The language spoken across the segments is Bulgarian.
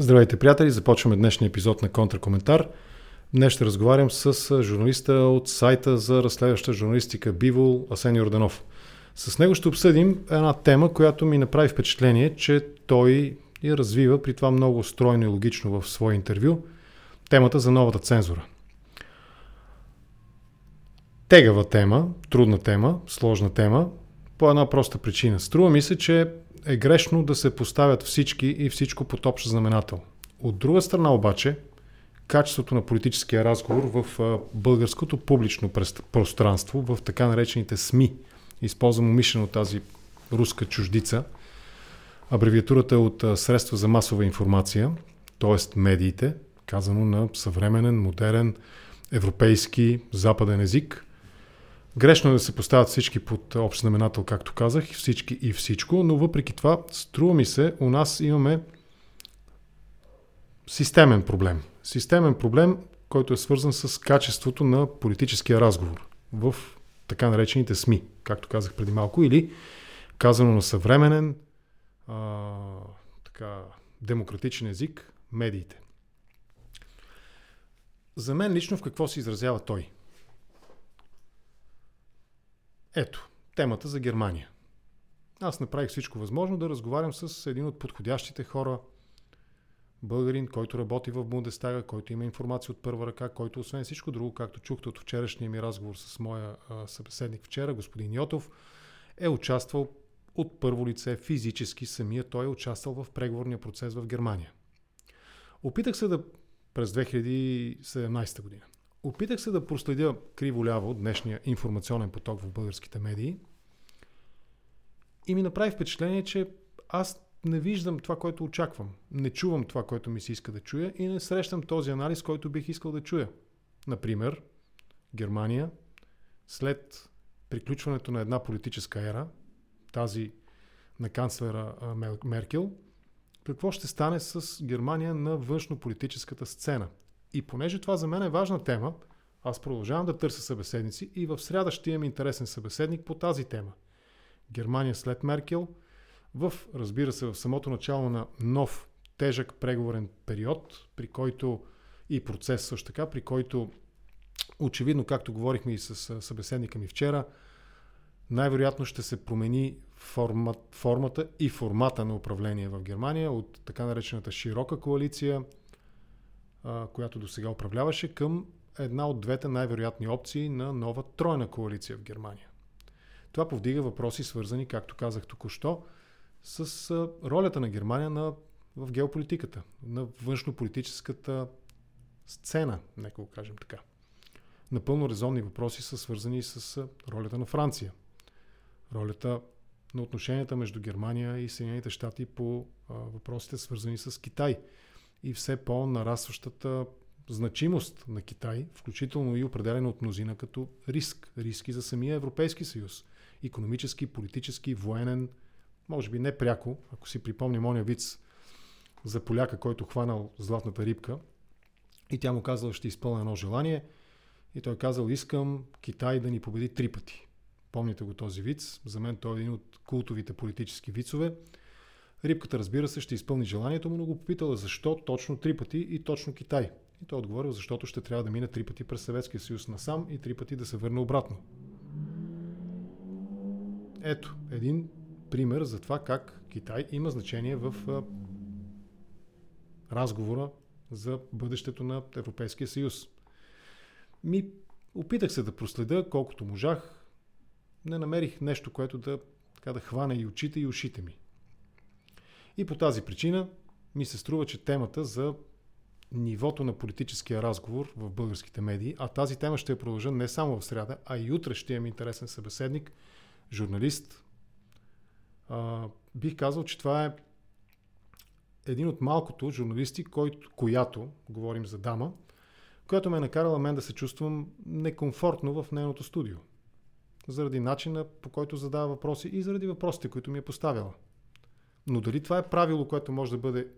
Здравейте, приятели! Започваме днешния епизод на Контракоментар. Днес ще разговарям с журналиста от сайта за разследваща журналистика Бивол Асен Йорданов. С него ще обсъдим една тема, която ми направи впечатление, че той я развива при това много стройно и логично в свое интервю. Темата за новата цензура. Тегава тема, трудна тема, сложна тема, по една проста причина. Струва ми се, че е грешно да се поставят всички и всичко под общ знаменател. От друга страна обаче, качеството на политическия разговор в българското публично пространство, в така наречените СМИ, използвам умишлено тази руска чуждица, абревиатурата е от средства за масова информация, т.е. медиите, казано на съвременен, модерен, европейски, западен език – Грешно е да се поставят всички под общ знаменател, както казах, всички и всичко, но въпреки това, струва ми се, у нас имаме системен проблем. Системен проблем, който е свързан с качеството на политическия разговор в така наречените СМИ, както казах преди малко, или казано на съвременен, а, така, демократичен език, медиите. За мен лично в какво се изразява той? Ето, темата за Германия. Аз направих всичко възможно да разговарям с един от подходящите хора, българин, който работи в Бундестага, който има информация от първа ръка, който освен всичко друго, както чухте от вчерашния ми разговор с моя събеседник вчера, господин Йотов, е участвал от първо лице физически самия той е участвал в преговорния процес в Германия. Опитах се да през 2017 година Опитах се да проследя криво-ляво днешния информационен поток в българските медии и ми направи впечатление, че аз не виждам това, което очаквам. Не чувам това, което ми се иска да чуя и не срещам този анализ, който бих искал да чуя. Например, Германия след приключването на една политическа ера, тази на канцлера Меркел, какво ще стане с Германия на външно-политическата сцена – и понеже това за мен е важна тема, аз продължавам да търся събеседници и в сряда ще имам интересен събеседник по тази тема. Германия след Меркел, в, разбира се, в самото начало на нов тежък преговорен период, при който и процес също така, при който очевидно, както говорихме и с събеседника ми вчера, най-вероятно ще се промени формат, формата и формата на управление в Германия от така наречената широка коалиция – която до сега управляваше, към една от двете най-вероятни опции на нова тройна коалиция в Германия. Това повдига въпроси, свързани, както казах току-що, с ролята на Германия на, в геополитиката, на външнополитическата сцена, нека го кажем така. Напълно резонни въпроси са свързани с ролята на Франция, ролята на отношенията между Германия и Съединените щати по въпросите свързани с Китай – и все по-нарастващата значимост на Китай, включително и определена от мнозина като риск. Риски за самия Европейски съюз. Економически, политически, военен, може би не пряко, ако си припомним оня виц за поляка, който хванал златната рибка и тя му казала, ще изпълня едно желание и той казал, искам Китай да ни победи три пъти. Помните го този виц? За мен той е един от култовите политически вицове. Рибката, разбира се, ще изпълни желанието му, но го попитала защо точно три пъти и точно Китай. И той отговорил, защото ще трябва да мине три пъти през Съветския съюз насам и три пъти да се върне обратно. Ето, един пример за това как Китай има значение в разговора за бъдещето на Европейския съюз. Ми опитах се да проследя колкото можах. Не намерих нещо, което да, така, да хване и очите и ушите ми. И по тази причина ми се струва, че темата за нивото на политическия разговор в българските медии, а тази тема ще я продължа не само в среда, а и утре ще имам интересен събеседник, журналист. А, бих казал, че това е един от малкото журналисти, който, която, говорим за дама, която ме е накарала мен да се чувствам некомфортно в нейното студио. Заради начина по който задава въпроси и заради въпросите, които ми е поставяла. Но дали това е правило, което може да бъде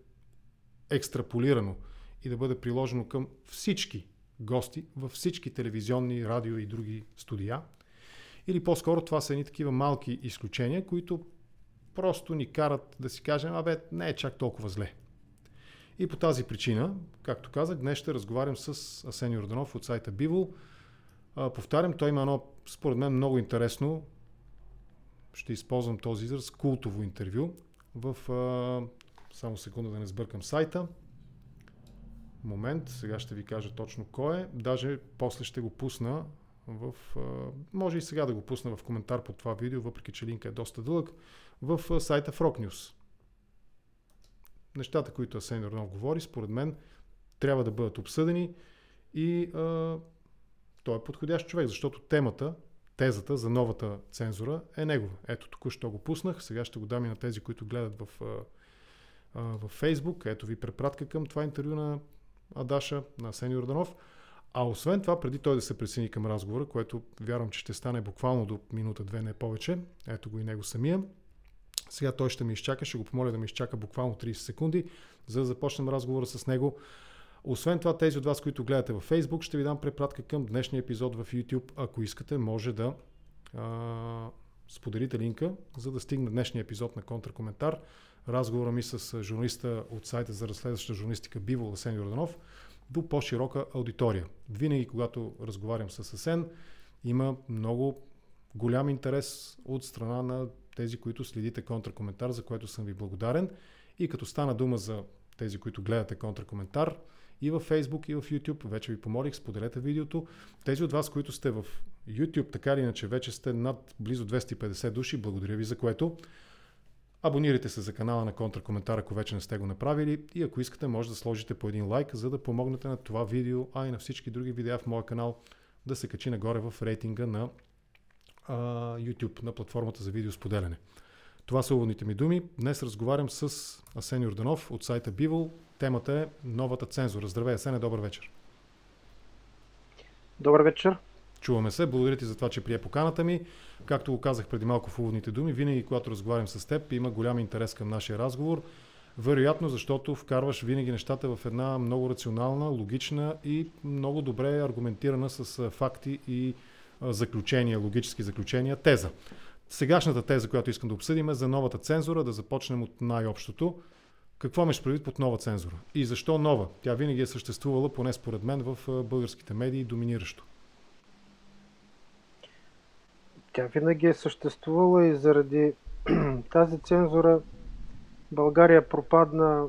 екстраполирано и да бъде приложено към всички гости във всички телевизионни, радио и други студия, или по-скоро това са едни такива малки изключения, които просто ни карат да си кажем, абе, не е чак толкова зле. И по тази причина, както казах, днес ще разговарям с Асен Йорданов от сайта Бивол. Повтарям, той има едно, според мен, много интересно, ще използвам този израз, култово интервю в, само секунда да не сбъркам сайта. Момент, сега ще ви кажа точно кой е. Даже после ще го пусна в... Може и сега да го пусна в коментар под това видео, въпреки че линка е доста дълъг, в сайта Frog News. Нещата, които Асен Йорданов говори, според мен, трябва да бъдат обсъдени и а, той е подходящ човек, защото темата, тезата за новата цензура е негова. Ето, току-що го пуснах, сега ще го дам и на тези, които гледат в, в Facebook. Ето ви препратка към това интервю на Адаша, на Сени Йорданов. А освен това, преди той да се присъедини към разговора, което вярвам, че ще стане буквално до минута-две, не повече, ето го и него самия, сега той ще ми изчака, ще го помоля да ми изчака буквално 30 секунди, за да започнем разговора с него. Освен това, тези от вас, които гледате във Facebook, ще ви дам препратка към днешния епизод в YouTube. Ако искате, може да а, споделите линка, за да стигне днешния епизод на контракоментар. Разговора ми с журналиста от сайта за разследваща журналистика Биво Асен Йорданов до по-широка аудитория. Винаги, когато разговарям с Асен, има много голям интерес от страна на тези, които следите контракоментар, за което съм ви благодарен. И като стана дума за тези, които гледате контракоментар, и във Facebook, и в YouTube, вече ви помолих, споделете видеото. Тези от вас, които сте в YouTube, така или иначе, вече сте над близо 250 души, благодаря ви за което. Абонирайте се за канала на Контракоментар, ако вече не сте го направили и ако искате, може да сложите по един лайк, за да помогнете на това видео, а и на всички други видеа в моя канал да се качи нагоре в рейтинга на YouTube, на платформата за видеосподеляне. Това са уводните ми думи. Днес разговарям с Асен Юрданов от сайта Бивол. Темата е новата цензура. Здравей, Асене, добър вечер. Добър вечер. Чуваме се. Благодаря ти за това, че прие поканата ми. Както го казах преди малко в уводните думи, винаги, когато разговарям с теб, има голям интерес към нашия разговор. Вероятно, защото вкарваш винаги нещата в една много рационална, логична и много добре аргументирана с факти и заключения, логически заключения, теза. Сегашната теза, която искам да обсъдим е за новата цензура, да започнем от най-общото. Какво имаш предвид под нова цензура? И защо нова? Тя винаги е съществувала, поне според мен, в българските медии доминиращо. Тя винаги е съществувала и заради тази цензура България пропадна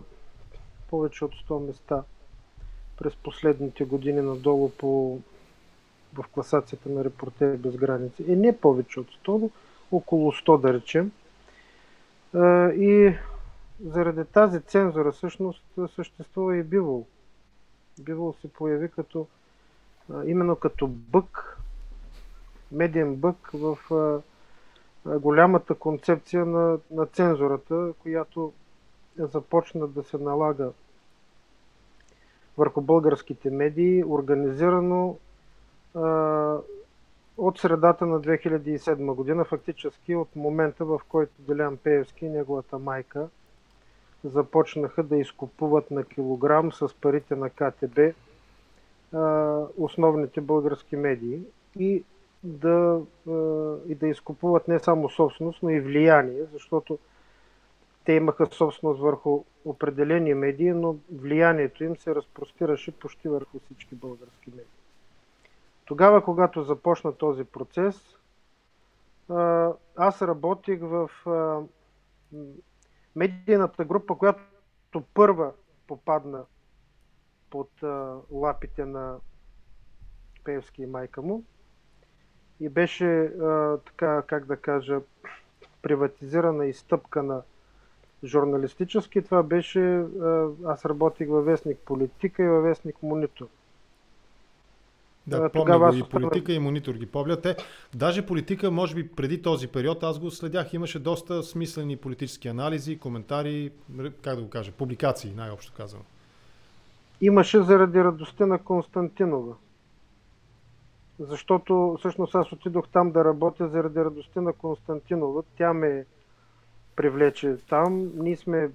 повече от 100 места през последните години надолу по в класацията на Репортери без граници е не повече от 100, около 100 да речем. И заради тази цензура всъщност съществува и Бивол. Бивол се появи като именно като бък, медиен бък в голямата концепция на, на цензурата, която започна да се налага върху българските медии, организирано от средата на 2007 година, фактически от момента в който Делян Пеевски и неговата майка започнаха да изкупуват на килограм с парите на КТБ основните български медии и да, и да изкупуват не само собственост, но и влияние, защото те имаха собственост върху определени медии, но влиянието им се разпростираше почти върху всички български медии. Тогава, когато започна този процес, аз работих в медийната група, която първа попадна под лапите на Певски и майка му и беше така, как да кажа, приватизирана и стъпкана журналистически. Това беше, аз работих във вестник Политика и във вестник Монитор. Да, помня го и политика, и монитор ги помня. Те, даже политика, може би преди този период, аз го следях, имаше доста смислени политически анализи, коментари, как да го кажа, публикации, най-общо казано. Имаше заради радостта на Константинова. Защото всъщност аз отидох там да работя заради радостта на Константинова. Тя ме привлече там. Ние сме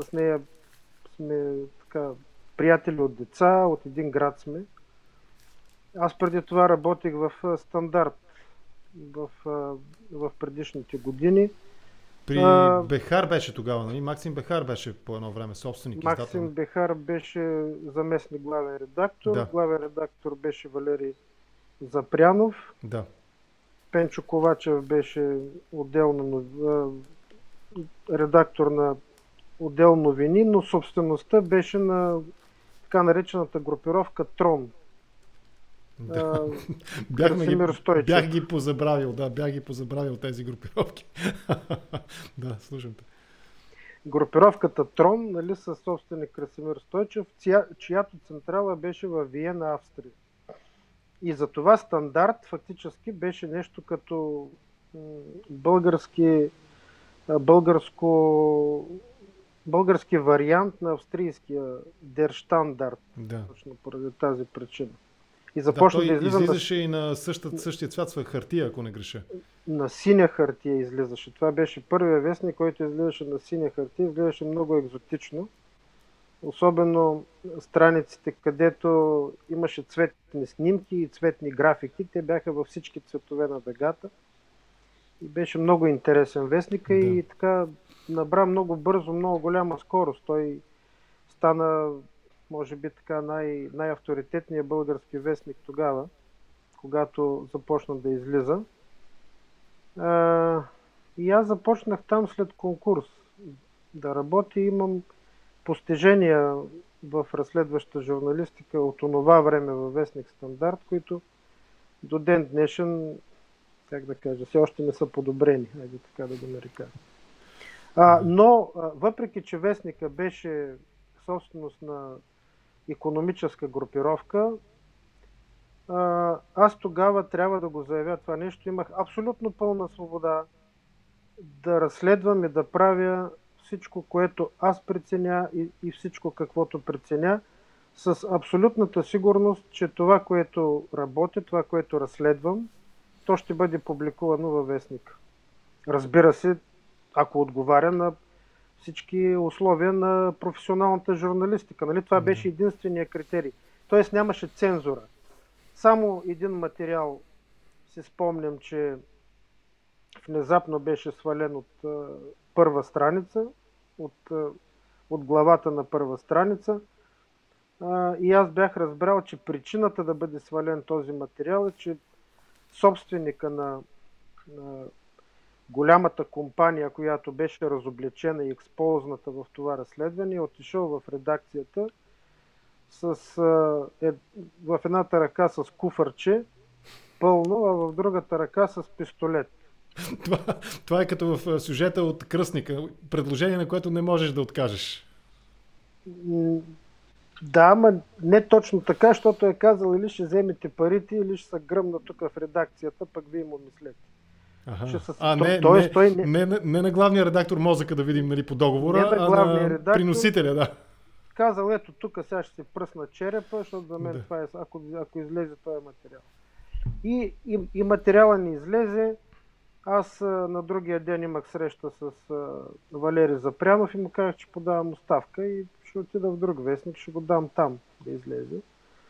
с нея сме така, приятели от деца, от един град сме. Аз преди това работих в стандарт в, в предишните години При а, Бехар беше тогава, нали? Максим Бехар беше по едно време собственик. Максим издател. Бехар беше заместник главен редактор. Да. Главен редактор беше Валерий Запрянов. Да. Пенчо Ковачев беше отделно редактор на отдел новини, но собствеността беше на така наречената групировка Трон. Да. бях, ги, бях ги позабравил, да, бях ги позабравил тези групировки. да, слушам те. Групировката Трон, нали, със собственик Красимир Стойчев, чиято централа беше в Виена, Австрия. И за това стандарт фактически беше нещо като български, българско, български вариант на австрийския Дерштандарт. Да. Точно поради тази причина. И започна да, да излизам. Излизаше на... и на същата, същия цвят с хартия, ако не греша. На синя хартия излизаше. Това беше първия вестник, който излизаше на синя хартия. Изглеждаше много екзотично. Особено страниците, където имаше цветни снимки и цветни графики. Те бяха във всички цветове на дъгата. И беше много интересен вестник да. и така набра много бързо, много голяма скорост. Той стана може би така най- най-авторитетният български вестник тогава, когато започна да излиза. А, и аз започнах там след конкурс да работя. Имам постижения в разследваща журналистика от онова време във вестник Стандарт, които до ден днешен, как да кажа, все още не са подобрени, айде така да го нарека. А, но, а, въпреки че вестника беше собственост на економическа групировка, аз тогава трябва да го заявя това нещо. Имах абсолютно пълна свобода да разследвам и да правя всичко, което аз преценя и, и всичко каквото преценя, с абсолютната сигурност, че това, което работя, това, което разследвам, то ще бъде публикувано във вестника. Разбира се, ако отговаря на всички условия на професионалната журналистика. Нали? Това беше единствения критерий. Тоест нямаше цензура. Само един материал си спомням, че внезапно беше свален от а, първа страница, от, а, от главата на първа страница. А, и аз бях разбрал, че причината да бъде свален този материал е, че собственика на, на голямата компания, която беше разобличена и използната в това разследване, е отишъл в редакцията с, е, в едната ръка с куфърче пълно, а в другата ръка с пистолет. Това, това е като в сюжета от Кръстника. Предложение, на което не можеш да откажеш. Да, ама не точно така, защото е казал или ще вземете парите, или ще се гръмна тук в редакцията, пък вие му мислете. Ага. Ще с... А, не, не, той не... Не, не, не на главния редактор мозъка да видим нали, по договора, не на а на редактор, приносителя, да. Казал, ето тук сега ще се пръсна черепа, защото за мен да. това е, ако, ако излезе този материал. И, и, и материала ни излезе. Аз на другия ден имах среща с а, Валери Запрянов и му казах, че подавам оставка и ще отида в друг вестник, ще го дам там да излезе.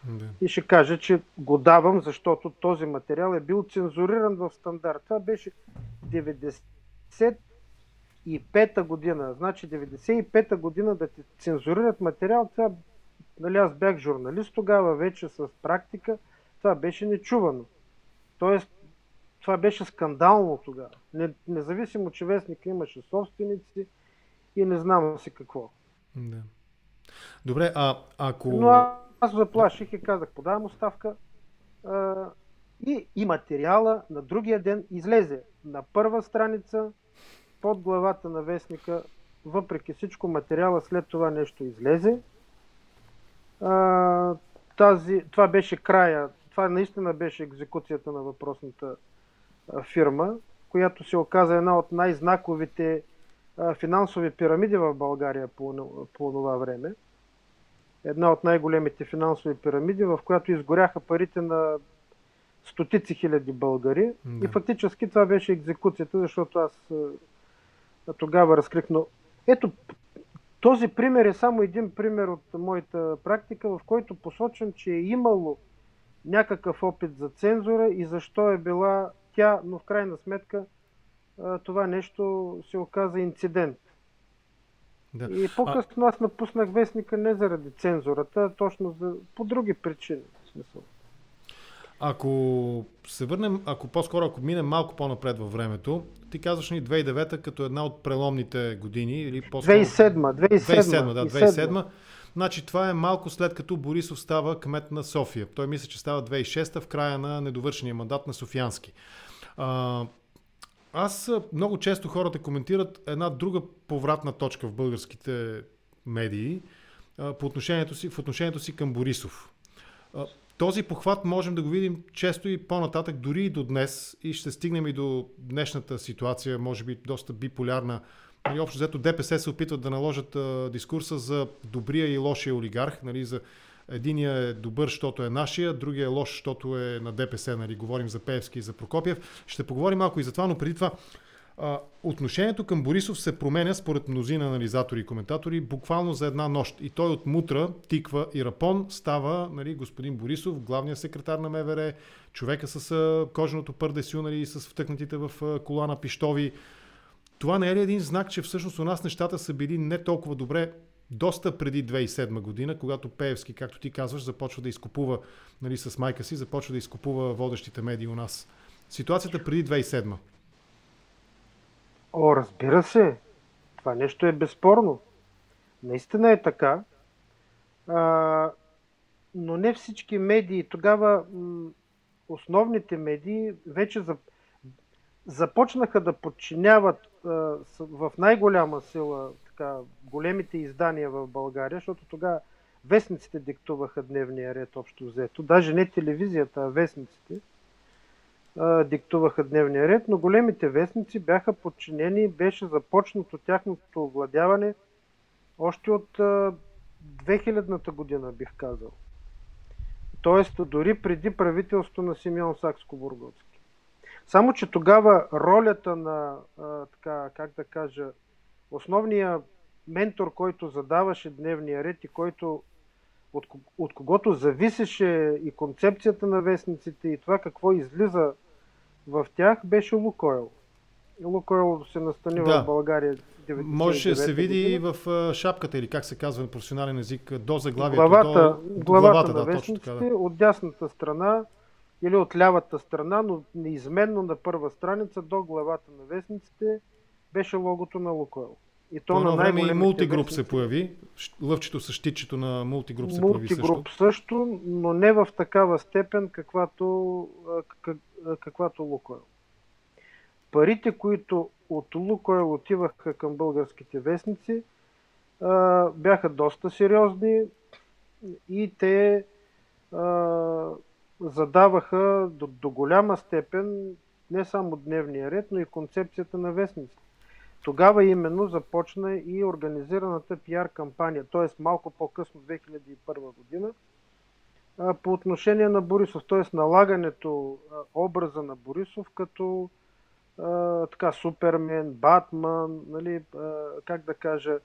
Да. И ще кажа, че го давам, защото този материал е бил цензуриран в стандарт. Това беше 95-та година. Значи 95-та година да ти цензурират материал, това, нали аз бях журналист тогава, вече с практика, това беше нечувано. Тоест, това беше скандално тогава. Независимо, че вестника имаше собственици и не знам си какво. Да. Добре, а ако... Но аз заплаших и казах, подавам оставка. А, и, и материала на другия ден излезе на първа страница под главата на вестника. Въпреки всичко, материала след това нещо излезе. А, тази, това беше края. Това наистина беше екзекуцията на въпросната фирма, която се оказа една от най-знаковите финансови пирамиди в България по, по това време една от най-големите финансови пирамиди, в която изгоряха парите на стотици хиляди българи. Да. И фактически това беше екзекуцията, защото аз тогава разкрих. Но ето, този пример е само един пример от моята практика, в който посочвам, че е имало някакъв опит за цензура и защо е била тя, но в крайна сметка това нещо се оказа инцидент. Да. И по-късно аз напуснах вестника не заради цензурата, а точно за, по други причини. В смисъл. Ако се върнем, ако по-скоро, ако минем малко по-напред във времето, ти казваш ни 2009 като една от преломните години или по-скоро... 2007, 2007, 2007, да, 2007. Значи това е малко след като Борисов става кмет на София. Той мисля, че става 2006 в края на недовършения мандат на Софиянски. А, аз много често хората коментират една друга повратна точка в българските медии по отношението си, в отношението си към Борисов. Този похват можем да го видим често и по-нататък, дори и до днес, и ще стигнем и до днешната ситуация, може би доста биполярна. И общо взето ДПС се опитват да наложат дискурса за добрия и лошия олигарх, нали, за Единия е добър, защото е нашия, другия е лош, защото е на ДПС, нали, говорим за Певски и за Прокопиев. Ще поговорим малко и за това, но преди това отношението към Борисов се променя според мнозина анализатори и коментатори буквално за една нощ. И той от мутра, тиква и рапон става нали, господин Борисов, главният секретар на МВР, човека с а, коженото пърдесю нали, с втъкнатите в колана пиштови. Това не е ли един знак, че всъщност у нас нещата са били не толкова добре доста преди 2007 година, когато Пеевски, както ти казваш, започва да изкупува нали, с майка си, започва да изкупува водещите медии у нас. Ситуацията преди 2007. О, разбира се. Това нещо е безспорно. Наистина е така. А, но не всички медии. Тогава м- основните медии вече за, започнаха да подчиняват в най-голяма сила така, големите издания в България, защото тогава вестниците диктуваха дневния ред общо взето. Даже не телевизията, а вестниците а, диктуваха дневния ред, но големите вестници бяха подчинени, беше започнато тяхното овладяване още от а, 2000-та година, бих казал. Тоест, дори преди правителство на Симеон Сакско-Бургоцки. Само, че тогава ролята на, а, така, как да кажа, основният ментор, който задаваше дневния ред и който от, от когото зависеше и концепцията на вестниците и това какво излиза в тях, беше Лукойл. Лукойл се настани да. в България. Можеше да се види и в шапката или как се казва на професионален език, до заглавието. Главата, до, главата, главата на да, вестниците, да. от дясната страна или от лявата страна, но неизменно на първа страница до главата на вестниците беше логото на Лукойл. И то на време и мултигруп се появи. Лъвчето с щитчето на мултигруп се появи също. Мултигруп също, но не в такава степен, каквато, как, каквато Лукойл. Парите, които от Лукойл отиваха към българските вестници, бяха доста сериозни и те задаваха до, до голяма степен не само дневния ред, но и концепцията на вестниците. Тогава именно започна и организираната пиар кампания, т.е. малко по-късно, 2001 година, по отношение на Борисов, т.е. налагането образа на Борисов като така, Супермен, Батман, нали, как да кажа,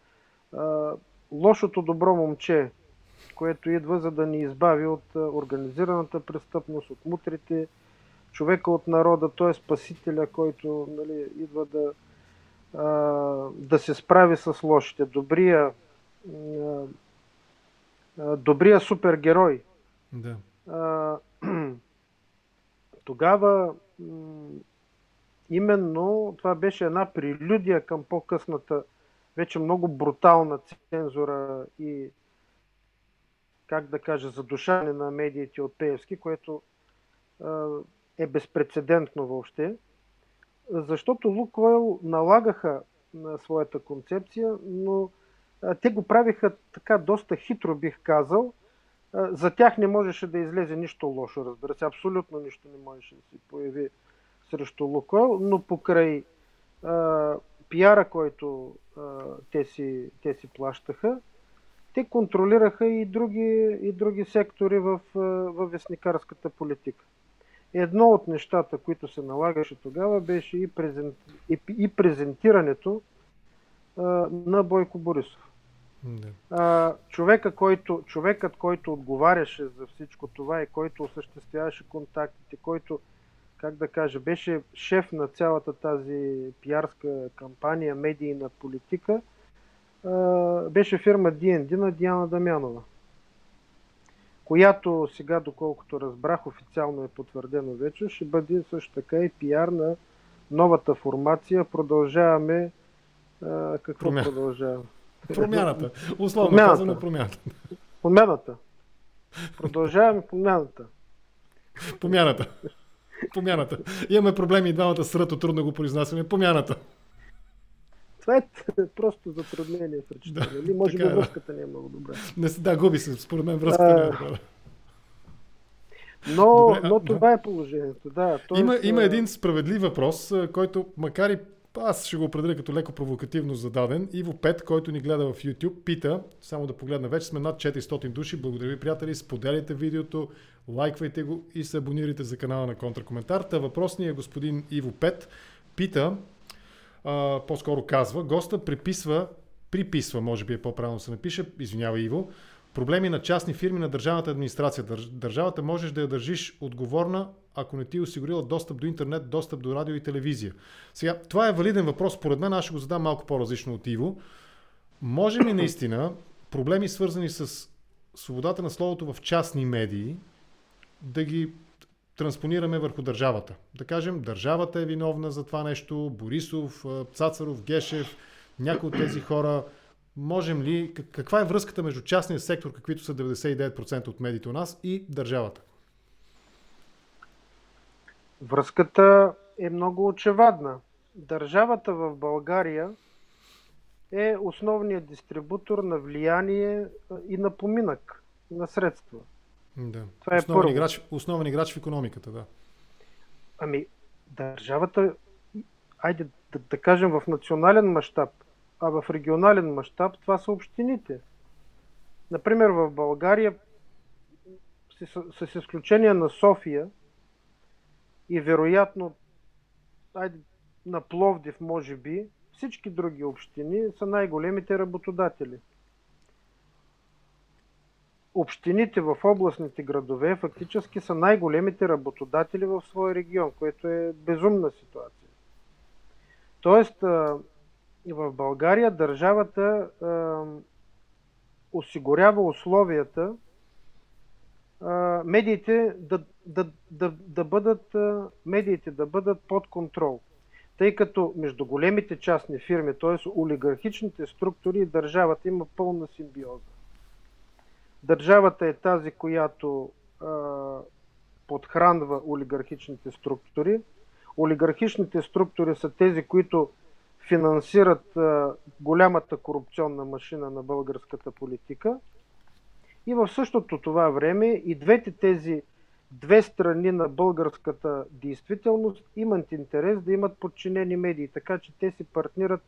лошото добро момче, което идва за да ни избави от организираната престъпност, от мутрите, човека от народа, т.е. спасителя, който нали, идва да, да се справи с лошите. Добрия, добрия супергерой. Да. Тогава именно това беше една прелюдия към по-късната, вече много брутална цензура и как да кажа, задушане на медиите от Пеевски, което е безпредседентно въобще защото Лукойл налагаха на своята концепция, но те го правиха така доста хитро, бих казал. За тях не можеше да излезе нищо лошо, разбира се. Абсолютно нищо не можеше да се появи срещу Лукойл, но покрай а, пиара, който а, те, си, те си плащаха, те контролираха и други, и други сектори в, в вестникарската политика. Едно от нещата, които се налагаше тогава, беше и, презент, и, и презентирането а, на Бойко Борисов. Да. А, човека, който, човекът, който отговаряше за всичко това и който осъществяваше контактите, който как да кажа, беше шеф на цялата тази пиарска кампания, медийна политика, беше фирма D&D на Диана Дамянова, която сега, доколкото разбрах, официално е потвърдено вече, ще бъде също така и пиар на новата формация. Продължаваме. какво Промя... продължаваме? Промяната. Условно промяната. казано промяната. Промяната. Продължаваме промяната. Помяната. Помяната. Имаме проблеми и двамата срато, трудно го произнасяме. Помяната. Това е просто затруднение в речта. Да, нали? Може би е, връзката не е много добра. Не, да, губи се. Според мен връзката а... не е добра. Но, Добре, но това да. е положението. Да, тоест, има, има един справедлив въпрос, който макар и аз ще го определя като леко провокативно зададен. Иво Пет, който ни гледа в YouTube, пита, само да погледна, вече сме над 400 души. Благодаря ви, приятели. Споделяйте видеото, лайквайте го и се абонирайте за канала на Контракоментар. Та въпросният господин Иво Пет пита, а, по-скоро казва, госта приписва, приписва, може би е по-правилно се напише, извинява Иво, проблеми на частни фирми на държавната администрация. Държавата можеш да я държиш отговорна, ако не ти е осигурила достъп до интернет, достъп до радио и телевизия. Сега, това е валиден въпрос, според мен, аз ще го задам малко по-различно от Иво. Може ли наистина проблеми свързани с свободата на словото в частни медии да ги транспонираме върху държавата? Да кажем, държавата е виновна за това нещо, Борисов, Цацаров, Гешев, някои от тези хора можем ли, каква е връзката между частния сектор, каквито са 99% от медиите у нас и държавата? Връзката е много очевадна. Държавата в България е основният дистрибутор на влияние и на поминък, на средства. Да. Това е основен, първо. играч, основен играч в економиката, да. Ами, държавата, айде да, да кажем в национален мащаб, а в регионален мащаб това са общините. Например, в България, с, с изключение на София и вероятно айде, на Пловдив, може би, всички други общини са най-големите работодатели. Общините в областните градове фактически са най-големите работодатели в своя регион, което е безумна ситуация. Тоест, в България държавата осигурява условията медиите да, да, да, да бъдат медиите да бъдат под контрол. Тъй като между големите частни фирми, т.е. олигархичните структури и държавата има пълна симбиоза. Държавата е тази, която а, подхранва олигархичните структури. Олигархичните структури са тези, които финансират а, голямата корупционна машина на българската политика. И в същото това време и двете тези две страни на българската действителност имат интерес да имат подчинени медии, така че те си партнират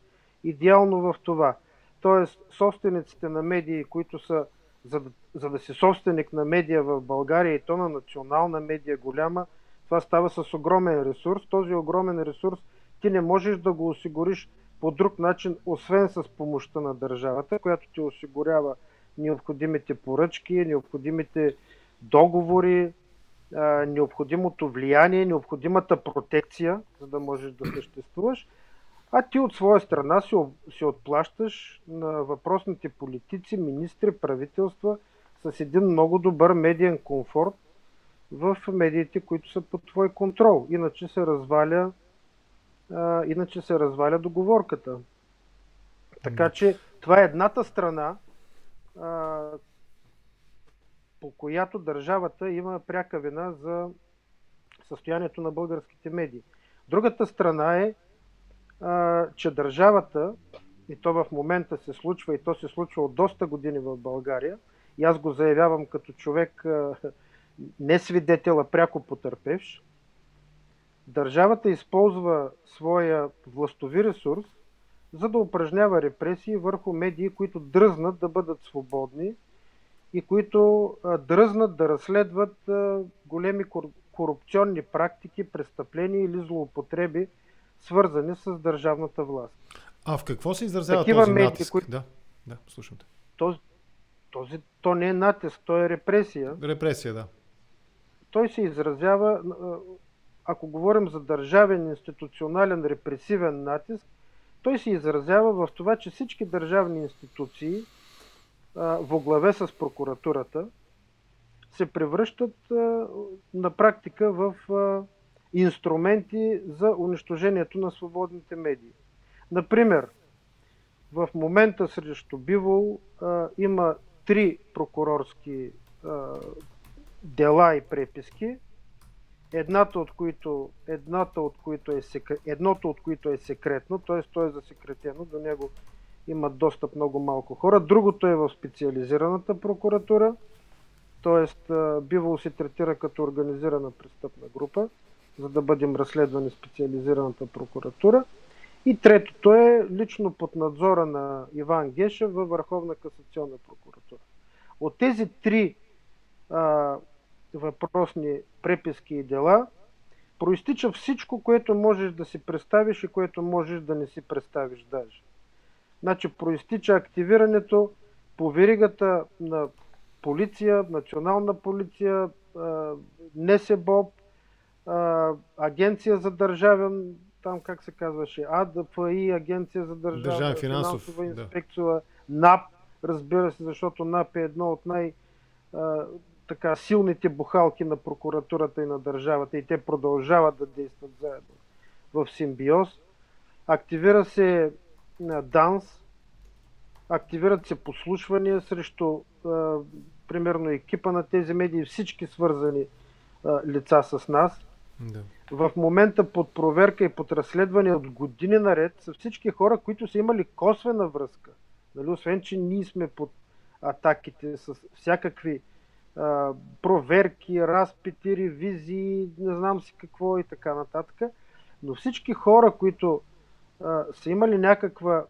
идеално в това. Тоест, собствениците на медии, които са, за да, за да си собственик на медия в България и то на национална медия голяма, това става с огромен ресурс. Този огромен ресурс – ти не можеш да го осигуриш по друг начин, освен с помощта на държавата, която ти осигурява необходимите поръчки, необходимите договори, необходимото влияние, необходимата протекция, за да можеш да съществуваш. А ти от своя страна си, си отплащаш на въпросните политици, министри, правителства с един много добър медиен комфорт в медиите, които са под твой контрол. Иначе се разваля а, иначе се разваля договорката. Така че това е едната страна, а, по която държавата има пряка вина за състоянието на българските медии. Другата страна е, а, че държавата, и то в момента се случва, и то се случва от доста години в България, и аз го заявявам като човек не свидетел, пряко потърпевш, Държавата използва своя властови ресурс, за да упражнява репресии върху медии, които дръзнат да бъдат свободни и които дръзнат да разследват големи корупционни практики, престъпления или злоупотреби, свързани с държавната власт. А в какво се изразява Такива този медии, натиск? Които... Да, да, слушам те. Този, този, то не е натиск, то е репресия. Репресия, да. Той се изразява ако говорим за държавен, институционален, репресивен натиск, той се изразява в това, че всички държавни институции во главе с прокуратурата се превръщат на практика в инструменти за унищожението на свободните медии. Например, в момента срещу Бивол има три прокурорски дела и преписки, едната от които, едната от които е едното от които е секретно, т.е. то е засекретено, до него имат достъп много малко хора. Другото е в специализираната прокуратура, т.е. Бивол се третира като организирана престъпна група, за да бъдем разследвани специализираната прокуратура. И третото е лично под надзора на Иван Гешев във Върховна касационна прокуратура. От тези три а, въпросни преписки и дела, проистича всичко, което можеш да си представиш и което можеш да не си представиш даже. Значи проистича активирането по веригата на полиция, национална полиция, НСБОП, Агенция за държавен, там как се казваше, АДФИ, Агенция за държавен, Държавен финансов, финансова инспекция, да. НАП, разбира се, защото НАП е едно от най- така силните бухалки на прокуратурата и на държавата и те продължават да действат заедно в симбиоз. Активира се ДАНС, активират се послушвания срещу а, примерно екипа на тези медии, всички свързани а, лица с нас. Да. В момента под проверка и под разследване от години наред са всички хора, които са имали косвена връзка. Нали? Освен, че ние сме под атаките с всякакви а, проверки, разпити, ревизии, не знам си какво и така нататък. Но всички хора, които а, са имали някаква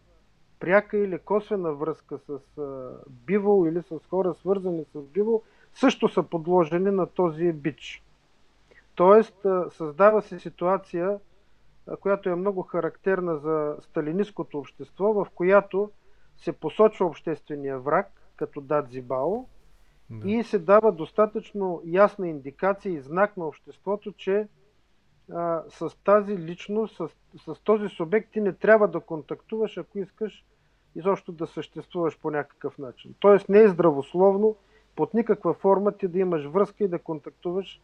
пряка или косвена връзка с а, бивол или с хора свързани с бивол, също са подложени на този бич. Тоест, създава се ситуация, която е много характерна за сталинистското общество, в която се посочва обществения враг, като Дадзи Бао, да. и се дава достатъчно ясна индикация и знак на обществото, че а, с тази личност, с, с този субект ти не трябва да контактуваш, ако искаш изобщо да съществуваш по някакъв начин. Тоест не е здравословно под никаква форма ти да имаш връзка и да контактуваш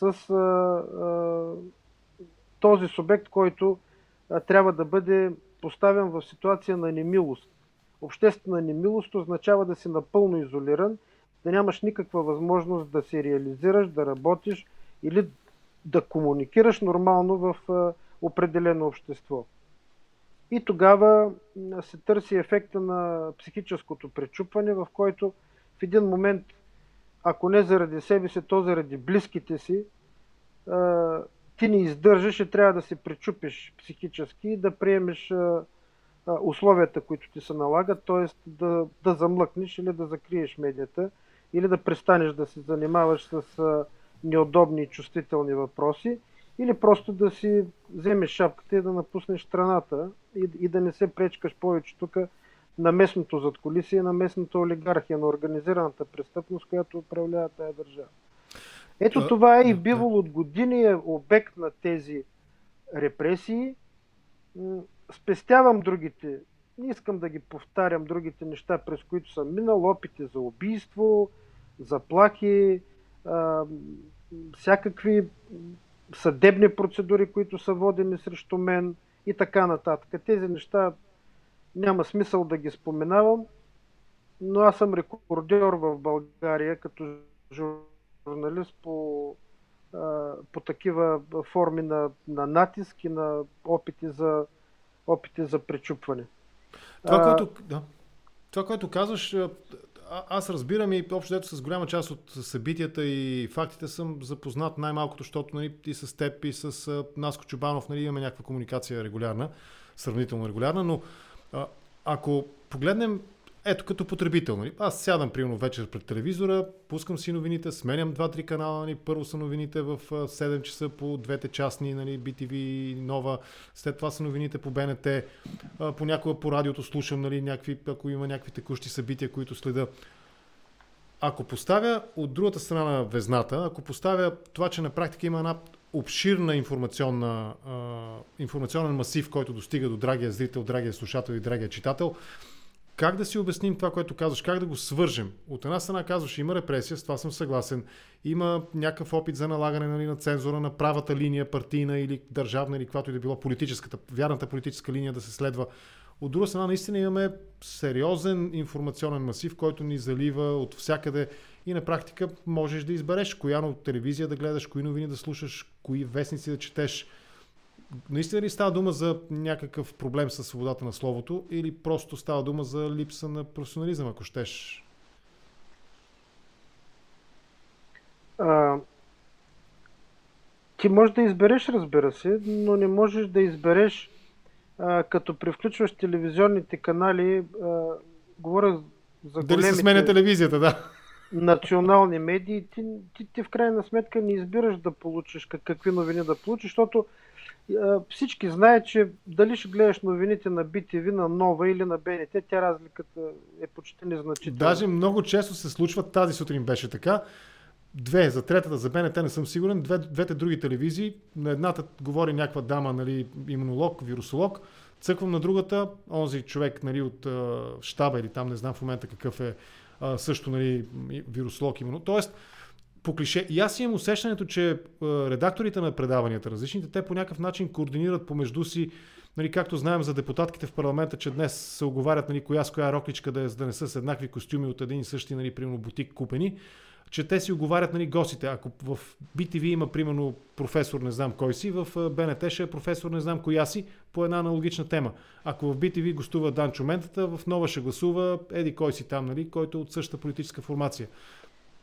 с а, а, този субект, който а, трябва да бъде поставен в ситуация на немилост. Обществена немилост означава да си напълно изолиран, да нямаш никаква възможност да се реализираш, да работиш или да комуникираш нормално в а, определено общество. И тогава се търси ефекта на психическото пречупване, в който в един момент, ако не заради себе си, то заради близките си, ти не издържаш и трябва да се пречупиш психически и да приемеш условията, които ти се налагат, т.е. Да, да замлъкнеш или да закриеш медията, или да престанеш да се занимаваш с неудобни и чувствителни въпроси или просто да си вземеш шапката и да напуснеш страната и, и да не се пречкаш повече тук на местното задколисие, на местната олигархия, на организираната престъпност, която управлява тази държава. Ето това е и бивало от години е обект на тези репресии. Спестявам другите, не искам да ги повтарям другите неща, през които съм минал, опити за убийство, заплахи, всякакви съдебни процедури, които са водени срещу мен и така нататък. Тези неща няма смисъл да ги споменавам, но аз съм рекордьор в България като журналист по, по такива форми на, на натиск и на опити за, опити за пречупване. Това, което, да. Това, което казваш, а, аз разбирам и общо дето с голяма част от събитията и фактите съм запознат най-малкото, защото нали, и с теб, и с Наско Чубанов нали, имаме някаква комуникация регулярна, сравнително регулярна, но ако погледнем ето като потребител, нали? аз сядам примерно вечер пред телевизора, пускам си новините, сменям 2-3 канала, нали? първо са новините в 7 часа по двете частни, нали? BTV, Нова, след това са новините по БНТ, понякога по радиото слушам, нали? някакви, ако има някакви текущи събития, които следа. Ако поставя от другата страна на везната, ако поставя това, че на практика има една обширна информационна, а, информационен масив, който достига до драгия зрител, драгия слушател и драгия читател, как да си обясним това, което казваш? Как да го свържем? От една страна казваш, има репресия, с това съм съгласен. Има някакъв опит за налагане нали, на цензура на правата линия, партийна или държавна, или каквато и да било политическата, вярната политическа линия да се следва. От друга страна, наистина имаме сериозен информационен масив, който ни залива от всякъде и на практика можеш да избереш коя телевизия да гледаш, кои новини да слушаш, кои вестници да четеш наистина ли става дума за някакъв проблем с свободата на словото или просто става дума за липса на професионализъм, ако щеш? А, ти можеш да избереш, разбира се, но не можеш да избереш а, като превключваш телевизионните канали, а, говоря за Дали се сменя телевизията, да. Национални медии, ти, ти, ти в крайна сметка не избираш да получиш какви новини да получиш, защото всички знаят, че дали ще гледаш новините на BTV, на Нова или на БНТ, тя разликата е почти незначителна. Даже много често се случва, тази сутрин беше така, две, за третата, за БНТ не съм сигурен, две, двете други телевизии, на едната говори някаква дама, нали, имунолог, вирусолог, цъквам на другата, онзи човек нали, от а, щаба или там не знам в момента какъв е, а, също нали, вирусолог, имунолог. Тоест, по клише. И аз имам усещането, че редакторите на предаванията, различните, те по някакъв начин координират помежду си, нали, както знаем за депутатките в парламента, че днес се оговарят нали, коя с коя рокличка да, е, да не са с еднакви костюми от един и същи, нали, примерно бутик купени, че те си оговарят нали, гостите. Ако в BTV има, примерно, професор не знам кой си, в БНТ ще е професор не знам коя си, по една аналогична тема. Ако в BTV гостува Данчо Ментата, в Нова ще гласува Еди кой си там, нали, който е от същата политическа формация.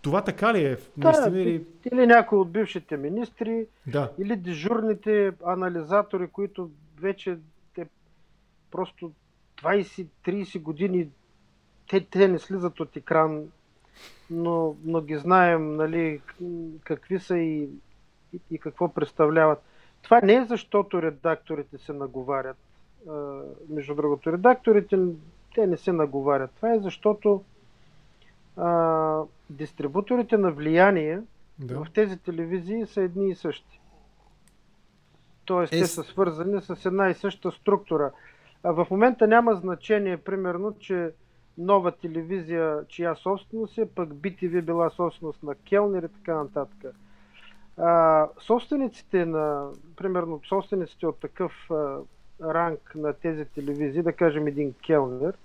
Това така ли е? Да, или... или някой от бившите министри, да. или дежурните анализатори, които вече те просто 20-30 години те, те не слизат от екран, но, но ги знаем нали, какви са и, и, и какво представляват. Това не е защото редакторите се наговарят. Между другото, редакторите те не се наговарят. Това е защото а, дистрибуторите на влияние да. в тези телевизии са едни и същи. Тоест, е... те са свързани с една и съща структура. А в момента няма значение, примерно, че нова телевизия, чия собственост е, пък BTV била собственост на Келнер и така нататък. А, собствениците на, примерно, собствениците от такъв а, ранг на тези телевизии, да кажем един Келнер,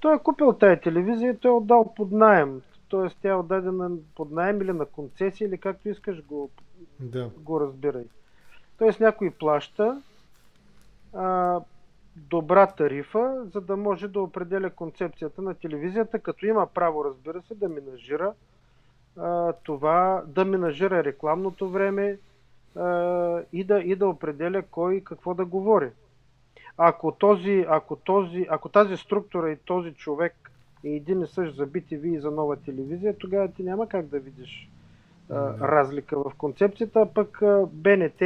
той е купил тази телевизия и той е отдал под найем. Тоест тя е отдадена под найем или на концесия или както искаш го, да. го разбирай. Тоест някой плаща а, добра тарифа, за да може да определя концепцията на телевизията, като има право, разбира се, да менажира а, това, да менажира рекламното време а, и, да, и да определя кой какво да говори. Ако, този, ако, този, ако тази структура и този човек е един и същ за BTV и за нова телевизия, тогава ти няма как да видиш а, разлика в концепцията, а пък а, БНТ,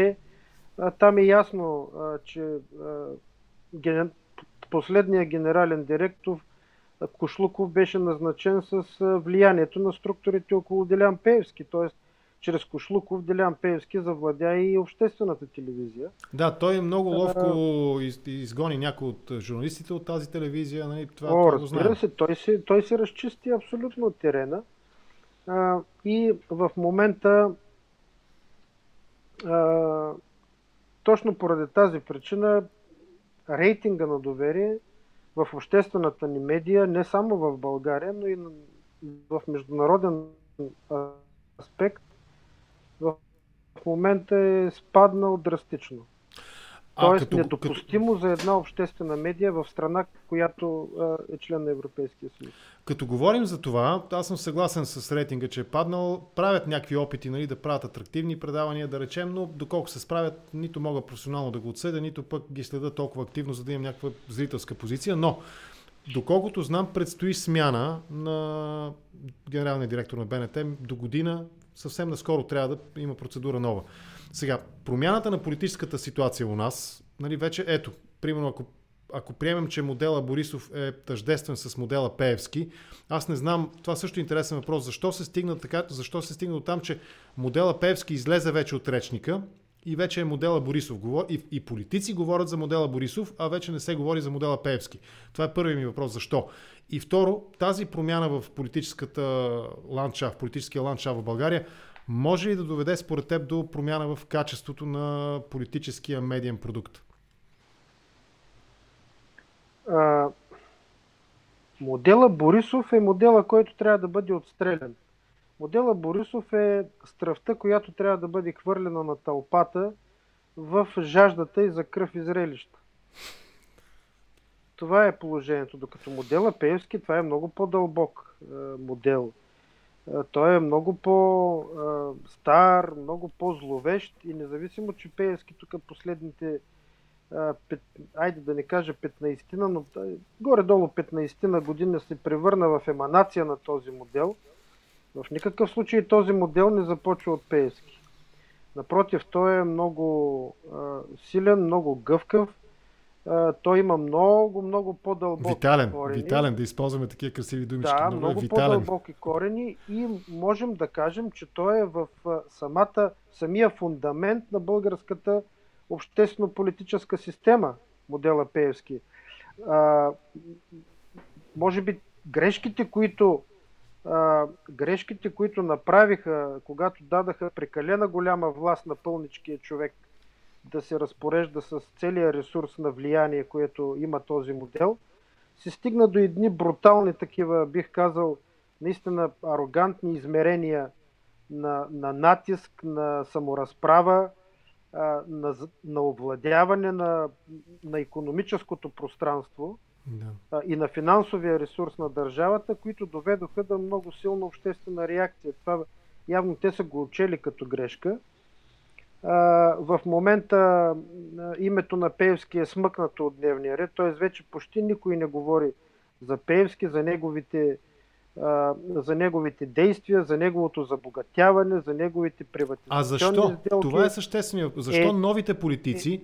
а, там е ясно, а, че а, ген... последният генерален директор Кошлуков беше назначен с влиянието на структурите около Делян Пеевски, т.е чрез Кошлуков Делян Пеевски завладя и обществената телевизия. Да, той много ловко из, изгони някои от журналистите от тази телевизия. Нали? Това, О, това разбира се, той се, той се разчисти абсолютно от терена. А, и в момента а, точно поради тази причина рейтинга на доверие в обществената ни медия, не само в България, но и в международен аспект, в момента е спаднал драстично. Тоест като, недопустимо като... за една обществена медия в страна, която е член на Европейския съюз. Като говорим за това, аз съм съгласен с рейтинга, че е паднал. Правят някакви опити нали, да правят атрактивни предавания, да речем, но доколко се справят, нито мога професионално да го отсъдя, нито пък ги следа толкова активно, за да имам някаква зрителска позиция. Но, доколкото знам, предстои смяна на генералния директор на БНТ до година съвсем наскоро трябва да има процедура нова. Сега, промяната на политическата ситуация у нас, нали, вече ето, примерно ако, ако приемем, че модела Борисов е тъждествен с модела Пеевски, аз не знам, това също е интересен въпрос, защо се стигна така, защо се стигна до там, че модела Пеевски излезе вече от речника и вече е модела Борисов. И, политици говорят за модела Борисов, а вече не се говори за модела Пеевски. Това е първият ми въпрос. Защо? И второ, тази промяна в политическата ландшафт, политическия ландшафт в България, може ли да доведе според теб до промяна в качеството на политическия медиен продукт? А, модела Борисов е модела, който трябва да бъде отстрелян. Модела Борисов е стръвта, която трябва да бъде хвърлена на тълпата в жаждата и за кръв и зрелища. Това е положението. Докато модела Пеевски, това е много по-дълбок модел. Той е много по-стар, много по-зловещ и независимо, че Пеевски тук последните пет, айде да не кажа 15 но горе-долу 15 на година се превърна в еманация на този модел. В никакъв случай този модел не започва от Пеевски. Напротив, той е много силен, много гъвкав. Той има много, много по-дълбоки витален, корени. Витален, да използваме такива красиви думички. Да, много, е много е по-дълбоки корени и можем да кажем, че той е в самата, самия фундамент на българската обществено-политическа система, модела Пеевски. А, може би грешките, които а, грешките, които направиха, когато дадаха прекалена голяма власт на пълничкия човек да се разпорежда с целия ресурс на влияние, което има този модел, се стигна до едни брутални такива, бих казал, наистина арогантни измерения на, на натиск, на саморазправа, на, на овладяване на, на економическото пространство да. и на финансовия ресурс на държавата, които доведоха до много силна обществена реакция. Това явно те са го учели като грешка. В момента името на Пеевски е смъкнато от дневния ред, т.е. вече почти никой не говори за Пеевски, за неговите за неговите действия, за неговото забогатяване, за неговите приватизационни А защо? Сделки. Това е съществено. Защо е, новите политици,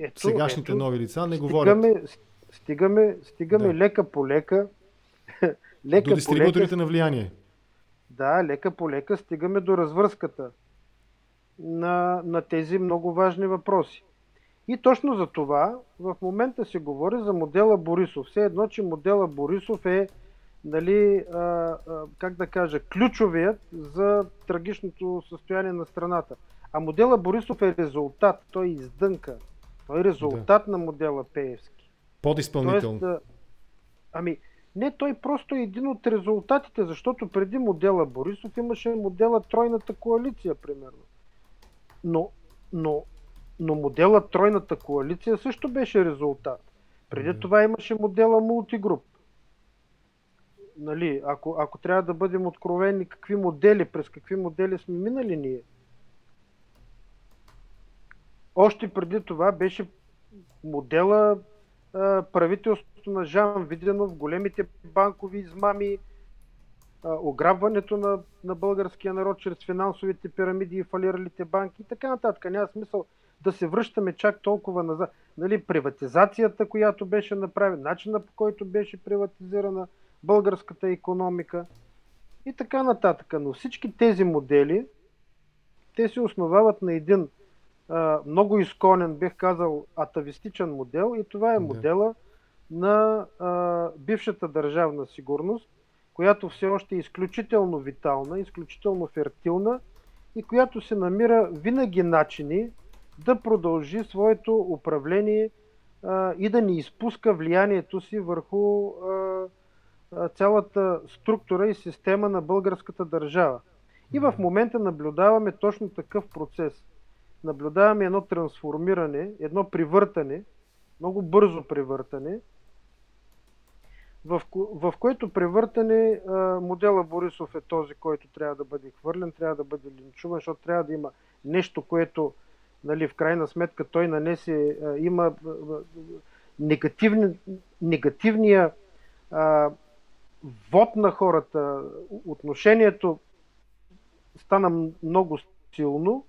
е, ето, сегашните ето, нови лица, не стигаме, говорят? Стигаме, стигаме да. лека по лека. лека до дистрибуторите по лека, на влияние. Да, лека по лека стигаме до развръзката на, на тези много важни въпроси. И точно за това в момента се говори за модела Борисов. Все едно, че модела Борисов е нали, а, а, как да кажа, ключовият за трагичното състояние на страната. А модела Борисов е резултат, той е издънка. Той е резултат да. на модела Пеевски. Подизпълнител. Тоест, ами, не, той просто е един от резултатите, защото преди модела Борисов имаше модела Тройната коалиция, примерно. Но, но, но модела Тройната коалиция също беше резултат. Преди да. това имаше модела Мултигруп нали, ако, ако трябва да бъдем откровени, какви модели, през какви модели сме минали ние. Още преди това беше модела а, правителството на Жан Виденов, големите банкови измами, ограбването на, на българския народ чрез финансовите пирамиди и фалиралите банки и така нататък. Няма смисъл да се връщаме чак толкова назад. Нали, приватизацията, която беше направена, начина по който беше приватизирана българската економика и така нататък. Но всички тези модели, те се основават на един а, много изконен, бих казал, атавистичен модел и това е модела на а, бившата държавна сигурност, която все още е изключително витална, изключително фертилна и която се намира винаги начини да продължи своето управление а, и да не изпуска влиянието си върху а, цялата структура и система на българската държава. И в момента наблюдаваме точно такъв процес. Наблюдаваме едно трансформиране, едно привъртане, много бързо привъртане, в, в което превъртане модела Борисов е този, който трябва да бъде хвърлен, трябва да бъде линчуван, защото трябва да има нещо, което нали, в крайна сметка той нанесе, има негативни, негативния а, вод на хората, отношението стана много силно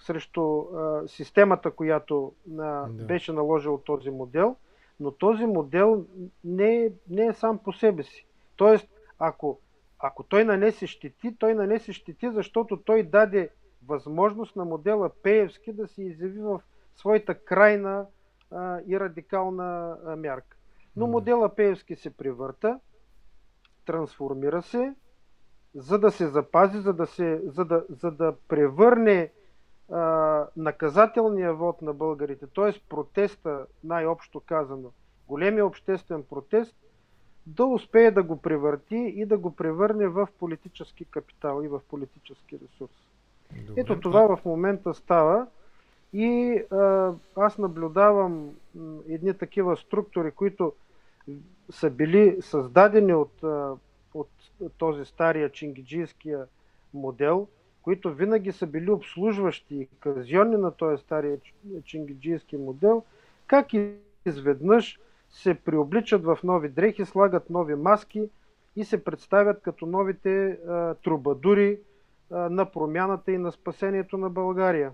срещу а, системата, която а, да. беше наложил този модел. Но този модел не е, не е сам по себе си. Тоест, ако, ако той нанесе щети, той нанесе щети, защото той даде възможност на модела Пеевски да се изяви в своята крайна а, и радикална а, мярка. Но модела Пеевски се превърта, трансформира се, за да се запази, за да, се, за да, за да превърне а, наказателния вод на българите, т.е. протеста, най-общо казано, големия обществен протест, да успее да го превърти и да го превърне в политически капитал и в политически ресурс. Добре, Ето това в момента става и а, аз наблюдавам едни такива структури, които са били създадени от, от този стария чингиджийския модел, които винаги са били обслужващи и казионни на този стария чингиджийски модел, как изведнъж се приобличат в нови дрехи, слагат нови маски и се представят като новите а, трубадури а, на промяната и на спасението на България.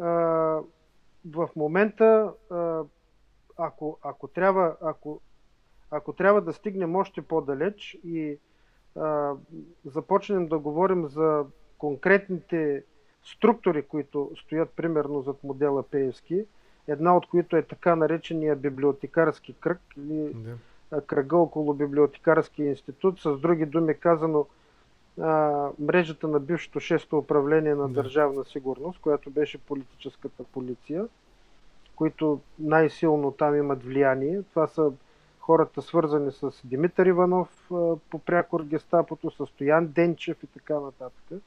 А, в момента, а, ако, ако, трябва, ако, ако трябва да стигнем още по-далеч и а, започнем да говорим за конкретните структури, които стоят примерно зад модела Пеевски, една от които е така наречения библиотекарски кръг или да. кръга около библиотекарския институт, с други думи казано а, мрежата на бившето 6-то управление на да. държавна сигурност, която беше политическата полиция, които най-силно там имат влияние. Това са хората свързани с Димитър Иванов по прякор гестапото, с Стоян Денчев и така нататък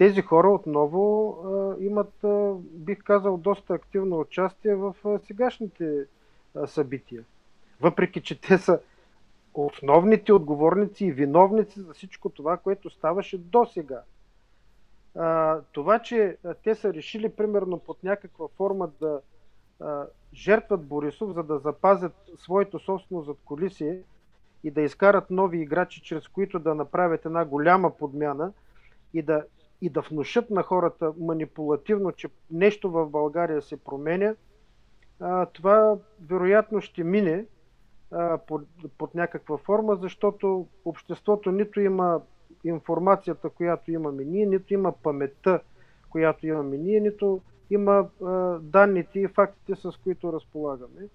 тези хора отново а, имат, а, бих казал, доста активно участие в а, сегашните а, събития. Въпреки, че те са основните отговорници и виновници за всичко това, което ставаше до сега. Това, че те са решили, примерно, под някаква форма да а, жертват Борисов, за да запазят своето собствено задколисие и да изкарат нови играчи, чрез които да направят една голяма подмяна и да и да внушат на хората манипулативно, че нещо в България се променя, това вероятно ще мине под, под някаква форма, защото обществото нито има информацията, която имаме ние, нито има паметта, която имаме ние, нито има данните и фактите, с които разполагаме.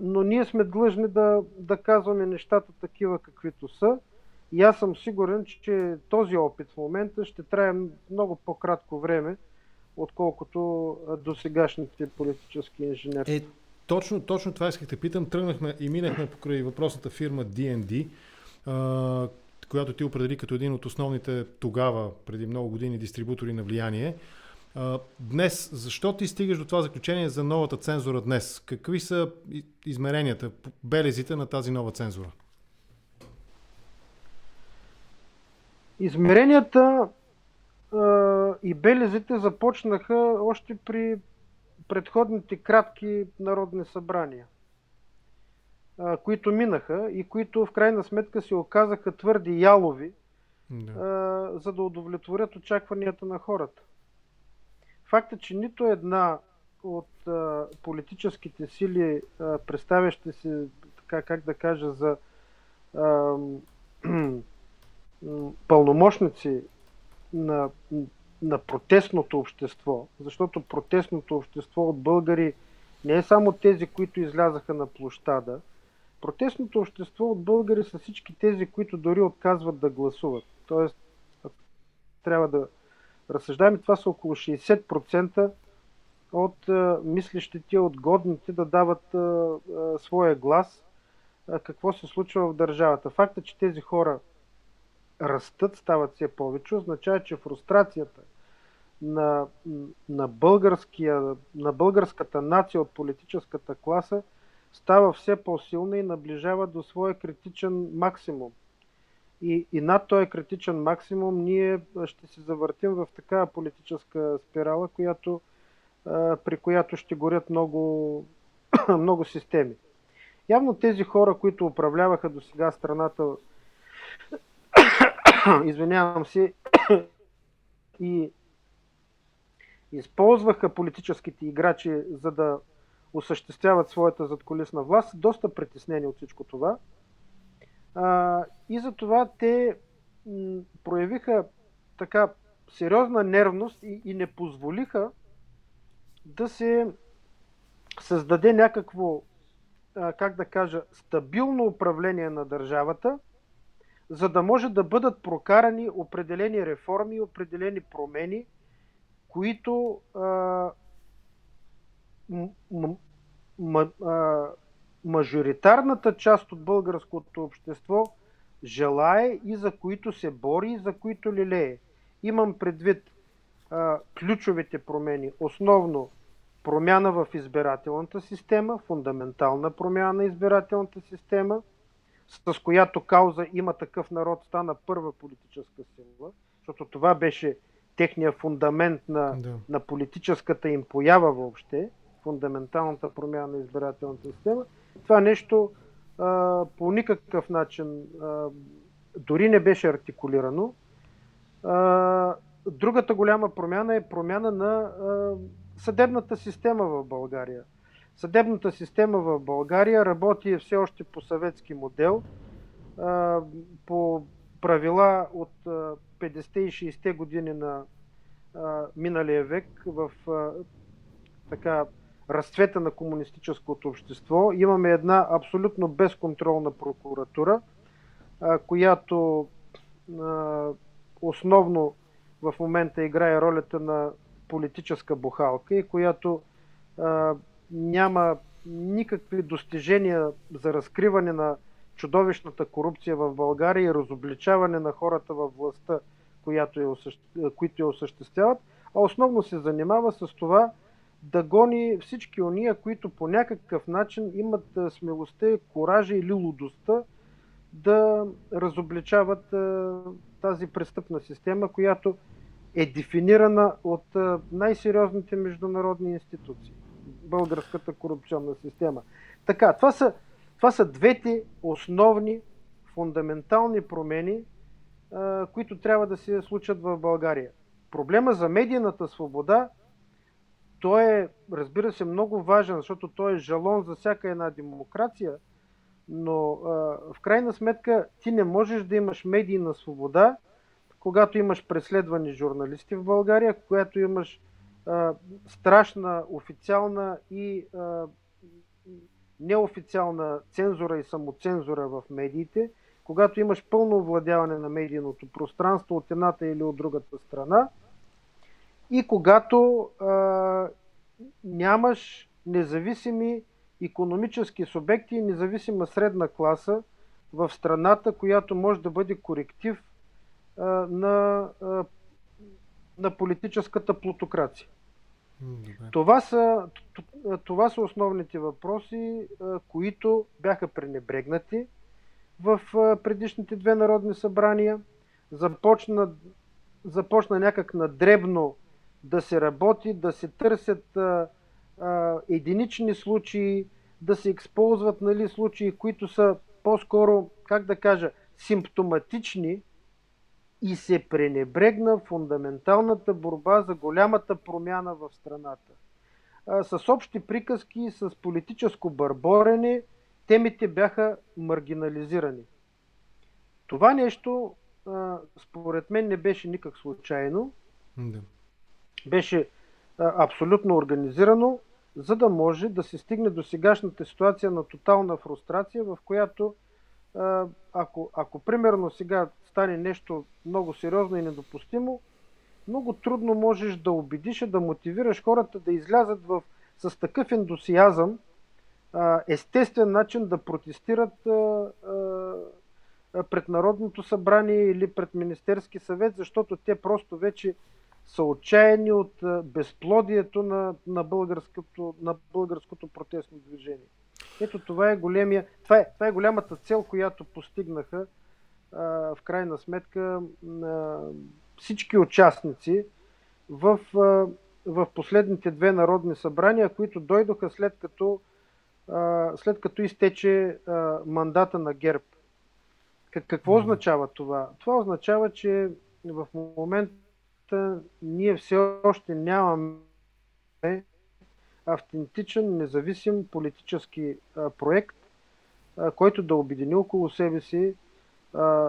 Но ние сме длъжни да, да казваме нещата такива, каквито са и аз съм сигурен, че този опит в момента ще трае много по-кратко време, отколкото до сегашните политически инженери. Е, точно, точно това исках да питам. Тръгнахме и минахме покрай въпросната фирма D&D, която ти определи като един от основните тогава, преди много години, дистрибутори на влияние. Днес, защо ти стигаш до това заключение за новата цензура днес? Какви са измеренията, белезите на тази нова цензура? Измеренията а, и белезите започнаха още при предходните кратки народни събрания, а, които минаха и които в крайна сметка се оказаха твърди ялови, да. а, за да удовлетворят очакванията на хората. Факта, че нито една от а, политическите сили, а, представящи се, така как да кажа, за а, пълномощници на, на протестното общество, защото протестното общество от българи не е само тези, които излязаха на площада. Протестното общество от българи са всички тези, които дори отказват да гласуват. Тоест, трябва да разсъждаваме, това са около 60% от а, мислещите, от годните да дават а, а, своя глас какво се случва в държавата. Факта, че тези хора растат, стават все повече, означава, че фрустрацията на, на, българския, на българската нация от политическата класа става все по-силна и наближава до своя критичен максимум. И, и над този критичен максимум ние ще се завъртим в такава политическа спирала, която, при която ще горят много, много системи. Явно тези хора, които управляваха до сега страната извинявам се, и използваха политическите играчи, за да осъществяват своята задколисна власт, доста притеснени от всичко това. А, и затова те м, проявиха така сериозна нервност и, и не позволиха да се създаде някакво, а, как да кажа, стабилно управление на държавата, за да може да бъдат прокарани определени реформи, определени промени, които мажоритарната част от българското общество желае и за които се бори и за които лелее. Имам предвид а, ключовите промени, основно промяна в избирателната система, фундаментална промяна на избирателната система, с която кауза има такъв народ стана първа политическа сила, защото това беше техния фундамент на, да. на политическата им поява въобще, фундаменталната промяна на избирателната система. Това нещо а, по никакъв начин а, дори не беше артикулирано. А, другата голяма промяна е промяна на а, съдебната система в България. Съдебната система в България работи все още по съветски модел, по правила от 50-те и 60-те години на миналия век в така разцвета на комунистическото общество. Имаме една абсолютно безконтролна прокуратура, която основно в момента играе ролята на политическа бухалка и която няма никакви достижения за разкриване на чудовищната корупция в България и разобличаване на хората във властта, която я осъщ... които я осъществяват, а основно се занимава с това да гони всички ония, които по някакъв начин имат смелостта, коража или лудостта да разобличават тази престъпна система, която е дефинирана от най-сериозните международни институции. Българската корупционна система. Така, това са, това са двете основни, фундаментални промени, които трябва да се случат в България. Проблема за медийната свобода, той е, разбира се, много важен, защото той е жалон за всяка една демокрация, но а, в крайна сметка ти не можеш да имаш медийна свобода, когато имаш преследвани журналисти в България, когато имаш страшна официална и а, неофициална цензура и самоцензура в медиите, когато имаш пълно овладяване на медийното пространство от едната или от другата страна и когато а, нямаш независими економически субекти и независима средна класа в страната, която може да бъде коректив а, на, а, на политическата плутокрация. Това са, това са основните въпроси, които бяха пренебрегнати в предишните две народни събрания. Започна, започна някак на дребно да се работи, да се търсят а, а, единични случаи, да се използват нали, случаи, които са по-скоро, как да кажа, симптоматични и се пренебрегна фундаменталната борба за голямата промяна в страната. С общи приказки, с политическо бърборене, темите бяха маргинализирани. Това нещо, според мен, не беше никак случайно. Да. Беше абсолютно организирано, за да може да се стигне до сегашната ситуация на тотална фрустрация, в която ако, ако примерно сега стане нещо много сериозно и недопустимо, много трудно можеш да убедиш и да мотивираш хората да излязат в, с такъв ендосиазъм, естествен начин да протестират пред Народното събрание или пред Министерски съвет, защото те просто вече са отчаяни от безплодието на, на, българското, на българското протестно движение. Ето това е големия, това е, това е голямата цел, която постигнаха а, в крайна сметка а, всички участници в, а, в последните две народни събрания, които дойдоха след като, а, след като изтече а, мандата на ГЕРБ. Какво mm-hmm. означава това? Това означава, че в момента ние все още нямаме автентичен, независим политически проект, който да обедини около себе си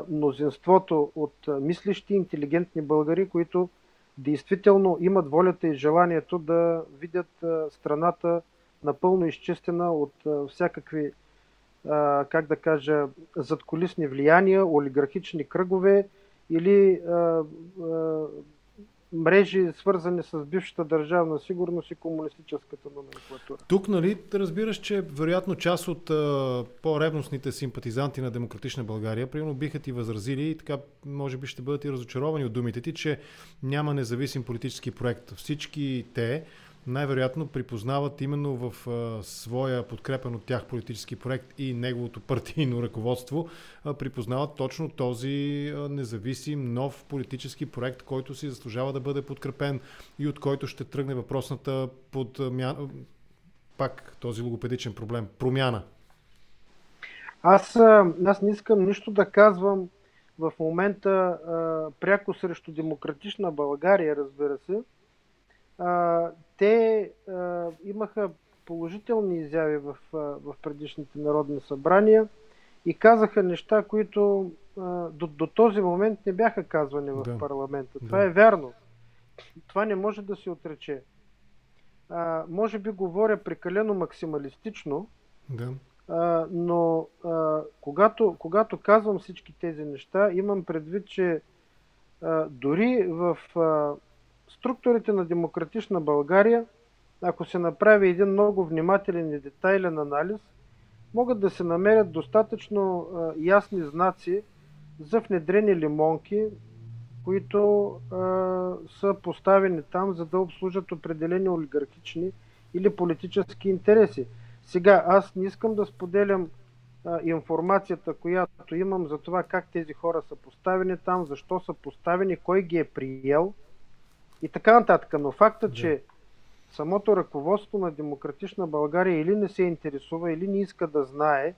мнозинството от мислещи, интелигентни българи, които действително имат волята и желанието да видят страната напълно изчистена от всякакви, как да кажа, задколисни влияния, олигархични кръгове или мрежи, свързани с бившата държавна сигурност и комунистическата номенклатура. Тук, нали, разбираш, че вероятно част от а, по-ревностните симпатизанти на Демократична България, примерно биха ти възразили и така, може би ще бъдат и разочаровани от думите ти, че няма независим политически проект. Всички те, най-вероятно припознават именно в а, своя подкрепен от тях политически проект и неговото партийно ръководство, а, припознават точно този а, независим нов политически проект, който си заслужава да бъде подкрепен и от който ще тръгне въпросната под пак този логопедичен проблем промяна. Аз, аз не искам нищо да казвам в момента а, пряко срещу демократична България, разбира се а, те а, имаха положителни изяви в, а, в предишните народни събрания и казаха неща, които а, до, до този момент не бяха казвани в да. парламента. Това да. е вярно. Това не може да се отрече. А, може би говоря прекалено максималистично, да. а, но а, когато, когато казвам всички тези неща, имам предвид, че а, дори в а, структурите на демократична България, ако се направи един много внимателен и детайлен анализ, могат да се намерят достатъчно а, ясни знаци за внедрени лимонки, които а, са поставени там, за да обслужат определени олигархични или политически интереси. Сега, аз не искам да споделям а, информацията, която имам за това как тези хора са поставени там, защо са поставени, кой ги е приел – и така нататък. Но факта, да. че самото ръководство на Демократична България или не се интересува, или не иска да знае,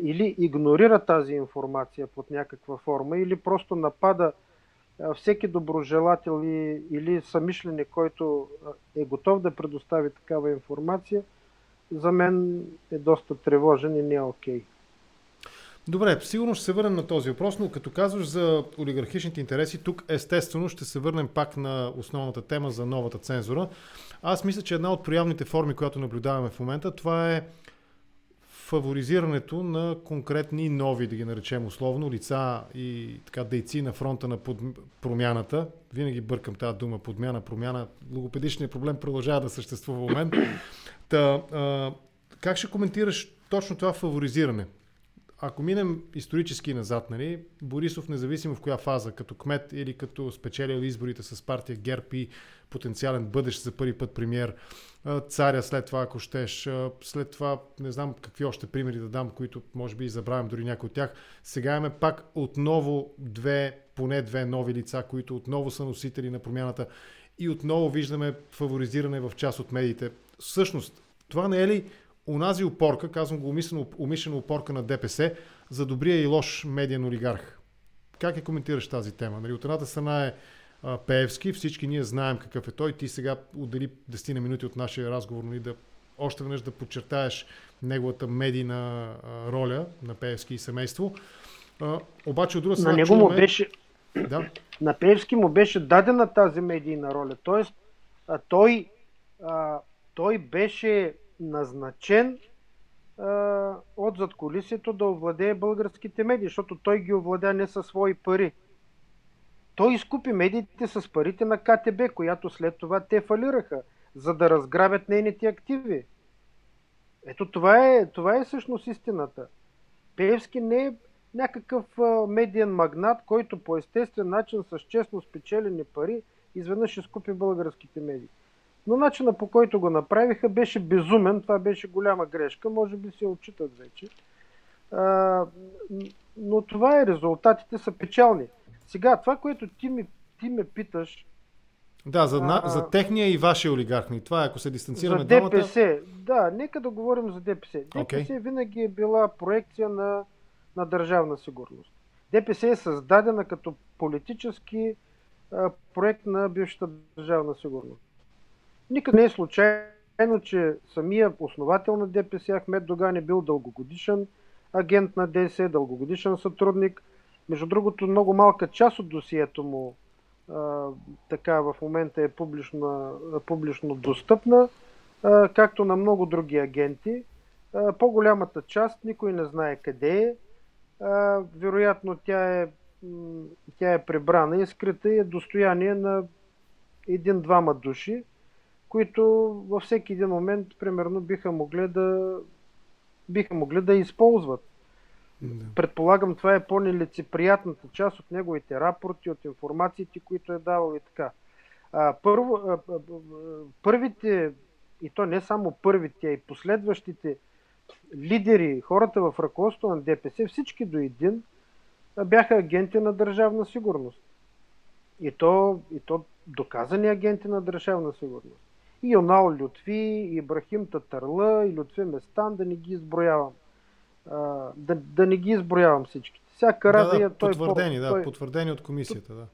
или игнорира тази информация под някаква форма, или просто напада всеки доброжелател или самишленик, който е готов да предостави такава информация, за мен е доста тревожен и не е окей. Okay. Добре, сигурно ще се върнем на този въпрос, но като казваш за олигархичните интереси, тук естествено ще се върнем пак на основната тема за новата цензура. Аз мисля, че една от проявните форми, която наблюдаваме в момента, това е фаворизирането на конкретни нови, да ги наречем условно, лица и така дейци на фронта на под... промяната. Винаги бъркам тази дума подмяна, промяна. Логопедичният проблем продължава да съществува в момент. Та, а, как ще коментираш точно това фаворизиране? Ако минем исторически назад, нали, Борисов, независимо в коя фаза, като кмет или като спечелил изборите с партия ГЕРБ и потенциален бъдещ за първи път премьер, царя след това, ако щеш, след това не знам какви още примери да дам, които може би забравям дори някои от тях. Сега имаме пак отново две, поне две нови лица, които отново са носители на промяната и отново виждаме фаворизиране в част от медиите. Всъщност, това не е ли унази опорка, казвам го умишлено, умишлено опорка на ДПС, за добрия и лош медиен олигарх. Как я коментираш тази тема? Нали, от едната страна е а, Пеевски, всички ние знаем какъв е той. Ти сега отдели 10 на минути от нашия разговор, нали, да още веднъж да подчертаеш неговата медийна а, роля на Пеевски и семейство. А, обаче от друга страна. На него чуваме... му беше. Да? На Пеевски му беше дадена тази медийна роля. Тоест, а, той, а, той беше назначен а, от задколисието да овладее българските медии, защото той ги овладя не със свои пари. Той изкупи медиите с парите на КТБ, която след това те фалираха, за да разграбят нейните активи. Ето това е, това е всъщност истината. Пеевски не е някакъв медиен магнат, който по естествен начин с честно спечелени пари изведнъж изкупи българските медии. Но начина по който го направиха беше безумен. Това беше голяма грешка. Може би се отчитат вече. А, но това е. Резултатите са печални. Сега, това, което ти, ми, ти ме питаш. Да, за, а, за техния и вашия олигархни. Това е, ако се дистанцираме за ДПС, Да, нека да говорим за ДПС. ДПС okay. винаги е била проекция на, на държавна сигурност. ДПС е създадена като политически а, проект на бившата държавна сигурност. Никъде не е случайно, че самия основател на ДПС Ахмед Доган е бил дългогодишен агент на ДС, дългогодишен сътрудник. Между другото, много малка част от досието му а, така в момента е публично, публично достъпна, а, както на много други агенти. А, по-голямата част никой не знае къде е. А, вероятно тя е, тя е пребрана и скрита и е достояние на един-двама души, които във всеки един момент, примерно, биха могли да, биха могли да използват. Да. Предполагам, това е по-нелицеприятната част от неговите рапорти, от информациите, които е давал и така. А, първо, а, а, първите, и то не само първите, а и последващите лидери, хората в ръководството на ДПС, всички до един, бяха агенти на държавна сигурност. И то, и то доказани агенти на държавна сигурност. И Йонал Лютви, и Ибрахим Татарла, и Лютви Местан, да не ги изброявам. А, да, да не ги изброявам всичките. Всяка да, да, той потвърдени, да, той... потвърдени от комисията, да.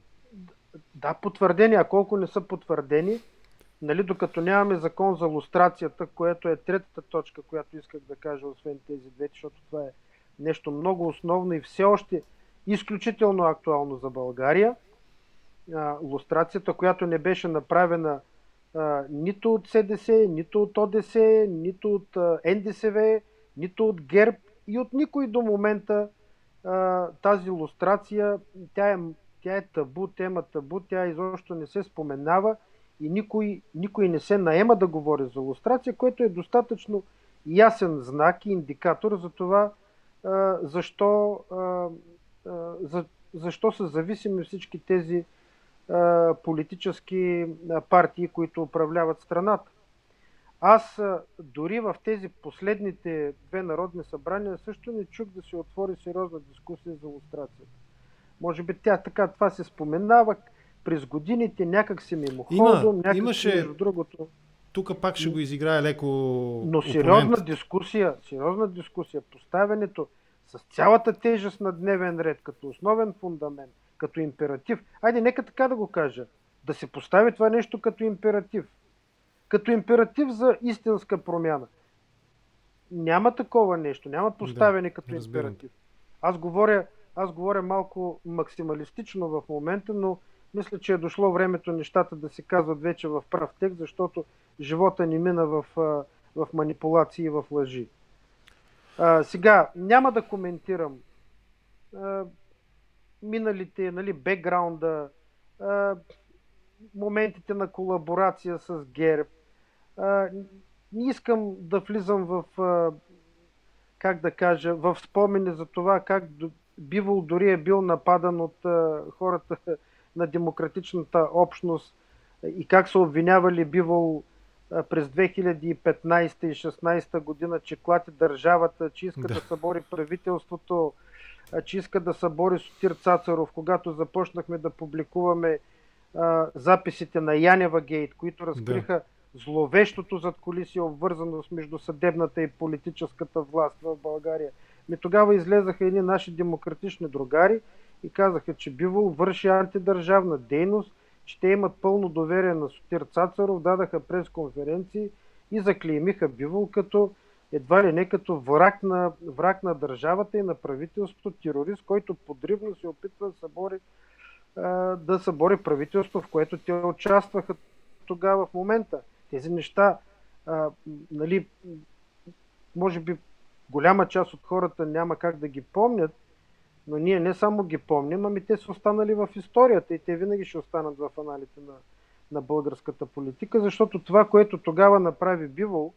Да, потвърдени, а колко не са потвърдени, нали, докато нямаме закон за лустрацията, което е третата точка, която исках да кажа, освен тези две, защото това е нещо много основно и все още изключително актуално за България – а, лустрацията, която не беше направена нито от СДС, нито от ОДС, нито от а, НДСВ, нито от ГЕРБ и от никой до момента а, тази лустрация, тя е, тя е табу, тема табу, тя изобщо не се споменава и никой, никой не се наема да говори за лустрация, което е достатъчно ясен знак и индикатор за това а, защо, а, а, за, защо са зависими всички тези политически партии, които управляват страната. Аз дори в тези последните две народни събрания също не чух да се отвори сериозна дискусия за лустрацията. Може би тя така това се споменава през годините, някак се мимоходом, някак имаше... между другото. Тук пак ще го изиграе леко. Но сериозна опонент. дискусия, сериозна дискусия, поставянето с цялата тежест на дневен ред като основен фундамент, като императив. Айде, нека така да го кажа. Да се постави това нещо като императив. Като императив за истинска промяна. Няма такова нещо. Няма поставяне да, като разбирам. императив. Аз говоря, аз говоря малко максималистично в момента, но мисля, че е дошло времето нещата да се казват вече в прав текст, защото живота ни мина в, в манипулации и в лъжи. А, сега, няма да коментирам. А, миналите, нали, бекграунда, а, моментите на колаборация с ГЕРБ. А, не искам да влизам в, а, как да кажа, в спомени за това как Бивол дори е бил нападан от а, хората на демократичната общност и как са обвинявали Бивол през 2015 и 2016 година, че клати държавата, че иска да, да събори правителството, че иска да събори Сотир Цацаров, когато започнахме да публикуваме а, записите на Янева Гейт, които разкриха да. зловещото зад колисия обвързаност между съдебната и политическата власт в България. Ми тогава излезаха едни наши демократични другари и казаха, че Бивол върши антидържавна дейност, че те имат пълно доверие на Сотир Цацаров, дадаха пресконференции и заклеймиха Бивол като едва ли не като враг на, враг на държавата и на правителството, терорист, който подривно се опитва да събори, да събори правителство, в което те участваха тогава в момента. Тези неща, нали, може би голяма част от хората няма как да ги помнят, но ние не само ги помним, ами те са останали в историята и те винаги ще останат в аналите на, на българската политика, защото това, което тогава направи Бивол,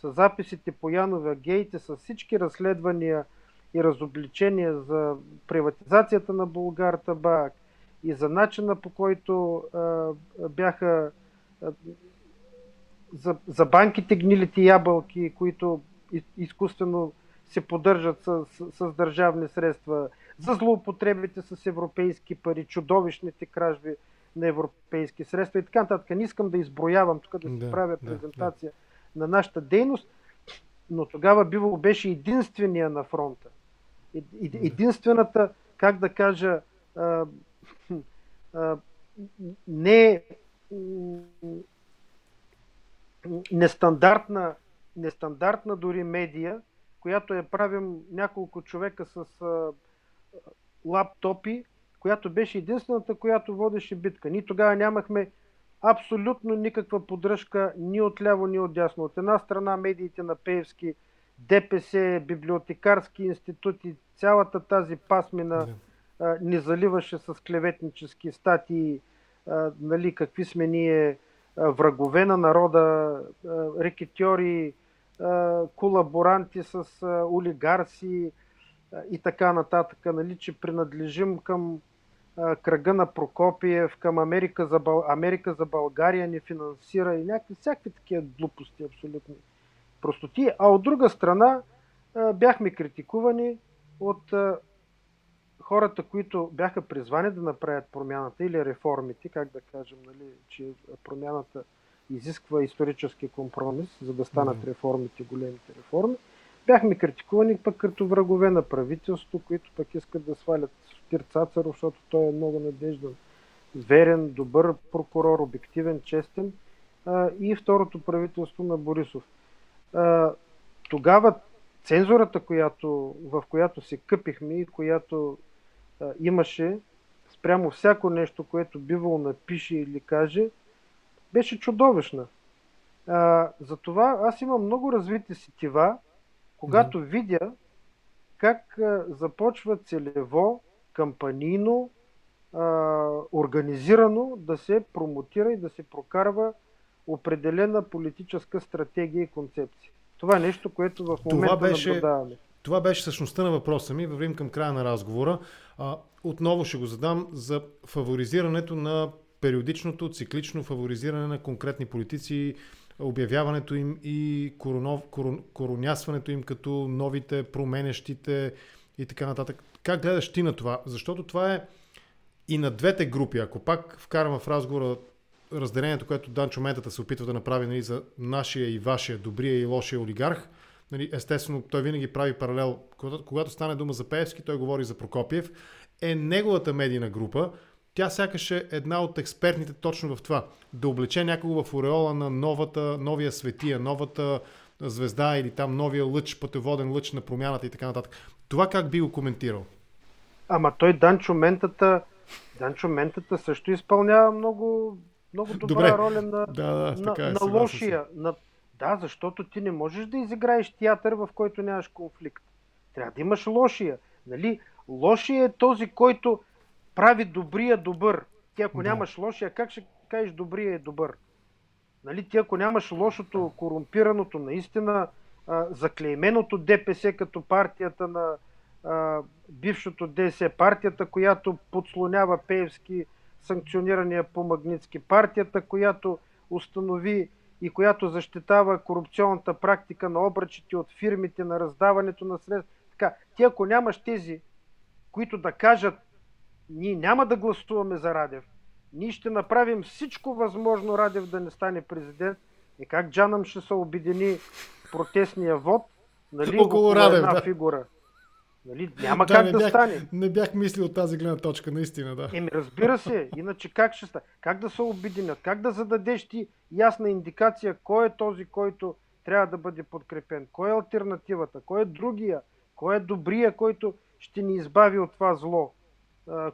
с записите по Янова Гейте, с всички разследвания и разобличения за приватизацията на Българ Табак и за начина по който а, бяха а, за, за банките гнилите ябълки, които изкуствено се поддържат с, с, с държавни средства, за злоупотребите с европейски пари, чудовищните кражби на европейски средства и така нататък. Не искам да изброявам тук да си да, правя презентация. Да, да на нашата дейност, но тогава Биво беше единствения на фронта. Единствената, как да кажа, а, а, не нестандартна, нестандартна дори медия, която я правим няколко човека с а, лаптопи, която беше единствената, която водеше битка. Ние тогава нямахме абсолютно никаква поддръжка ни от ляво, ни от дясно. От една страна медиите на Пеевски, ДПС, библиотекарски институти, цялата тази пасмина а, ни заливаше с клеветнически статии, а, нали, какви сме ние а, врагове на народа, а, рекетьори, колаборанти с олигарси и така нататък, нали, че принадлежим към кръга на Прокопиев, към Америка за, Бъл... Америка за България не финансира и някакви всякакви такива глупости абсолютни простоти. А от друга страна бяхме критикувани от хората, които бяха призвани да направят промяната или реформите, как да кажем, нали, че промяната изисква исторически компромис, за да станат реформите, големите реформи. Бяхме критикувани пък като врагове на правителство, които пък искат да свалят Спир Цацаров, защото той е много надежден, верен, добър прокурор, обективен, честен. А, и второто правителство на Борисов. А, тогава цензурата, която, в която се къпихме и която а, имаше спрямо всяко нещо, което бивало напише или каже, беше чудовищна. А, затова аз имам много развити сетива, когато mm-hmm. видя как а, започва целево, кампанийно, а, организирано да се промотира и да се прокарва определена политическа стратегия и концепция. Това е нещо, което в момента това беше, наблюдаваме. Това беше същността на въпроса ми. Вървим към края на разговора. А, отново ще го задам за фаворизирането на периодичното, циклично фаворизиране на конкретни политици, обявяването им и коронов, корон, коронясването им като новите, променещите и така нататък. Как гледаш ти на това? Защото това е и на двете групи. Ако пак вкарам в разговора разделението, което Данчо Ментата се опитва да направи нали, за нашия и вашия, добрия и лошия олигарх, нали, естествено той винаги прави паралел. Когато, когато стане дума за Пеевски, той говори за Прокопиев. Е неговата медийна група, тя сякаш е една от експертните точно в това. Да облече някого в ореола на новата, новия светия, новата звезда или там новия лъч, пътеводен лъч на промяната и така нататък. Това как би го коментирал? Ама той Данчо Ментата, Данчо Ментата също изпълнява много, много добра Добре. роля на, да, да, на, е, на лошия. На, да, защото ти не можеш да изиграеш театър, в който нямаш конфликт. Трябва да имаш лошия. Нали? Лошия е този, който прави добрия добър. Ти ако да. нямаш лошия, как ще кажеш добрия е добър? Нали? Ти ако нямаш лошото, корумпираното, наистина а, заклейменото ДПС като партията на а, бившото ДС, партията, която подслонява Пеевски санкционирания по Магницки, партията, която установи и която защитава корупционната практика на обръчите от фирмите, на раздаването на средства. Така, ти ако нямаш тези, които да кажат ние няма да гласуваме за Радев. Ние ще направим всичко възможно Радев да не стане президент. И как Джанам ще се обедини протестния вод, нали, около Радев, една да. фигура. Нали, няма да, как не да бях, стане. Не бях мислил от тази гледна точка, наистина, да. Еми, разбира се, иначе как ще стане? Как да се обединят? Как да зададеш ти ясна индикация кой е този, който трябва да бъде подкрепен? Кой е альтернативата? Кой е другия? Кой е добрия, който ще ни избави от това зло?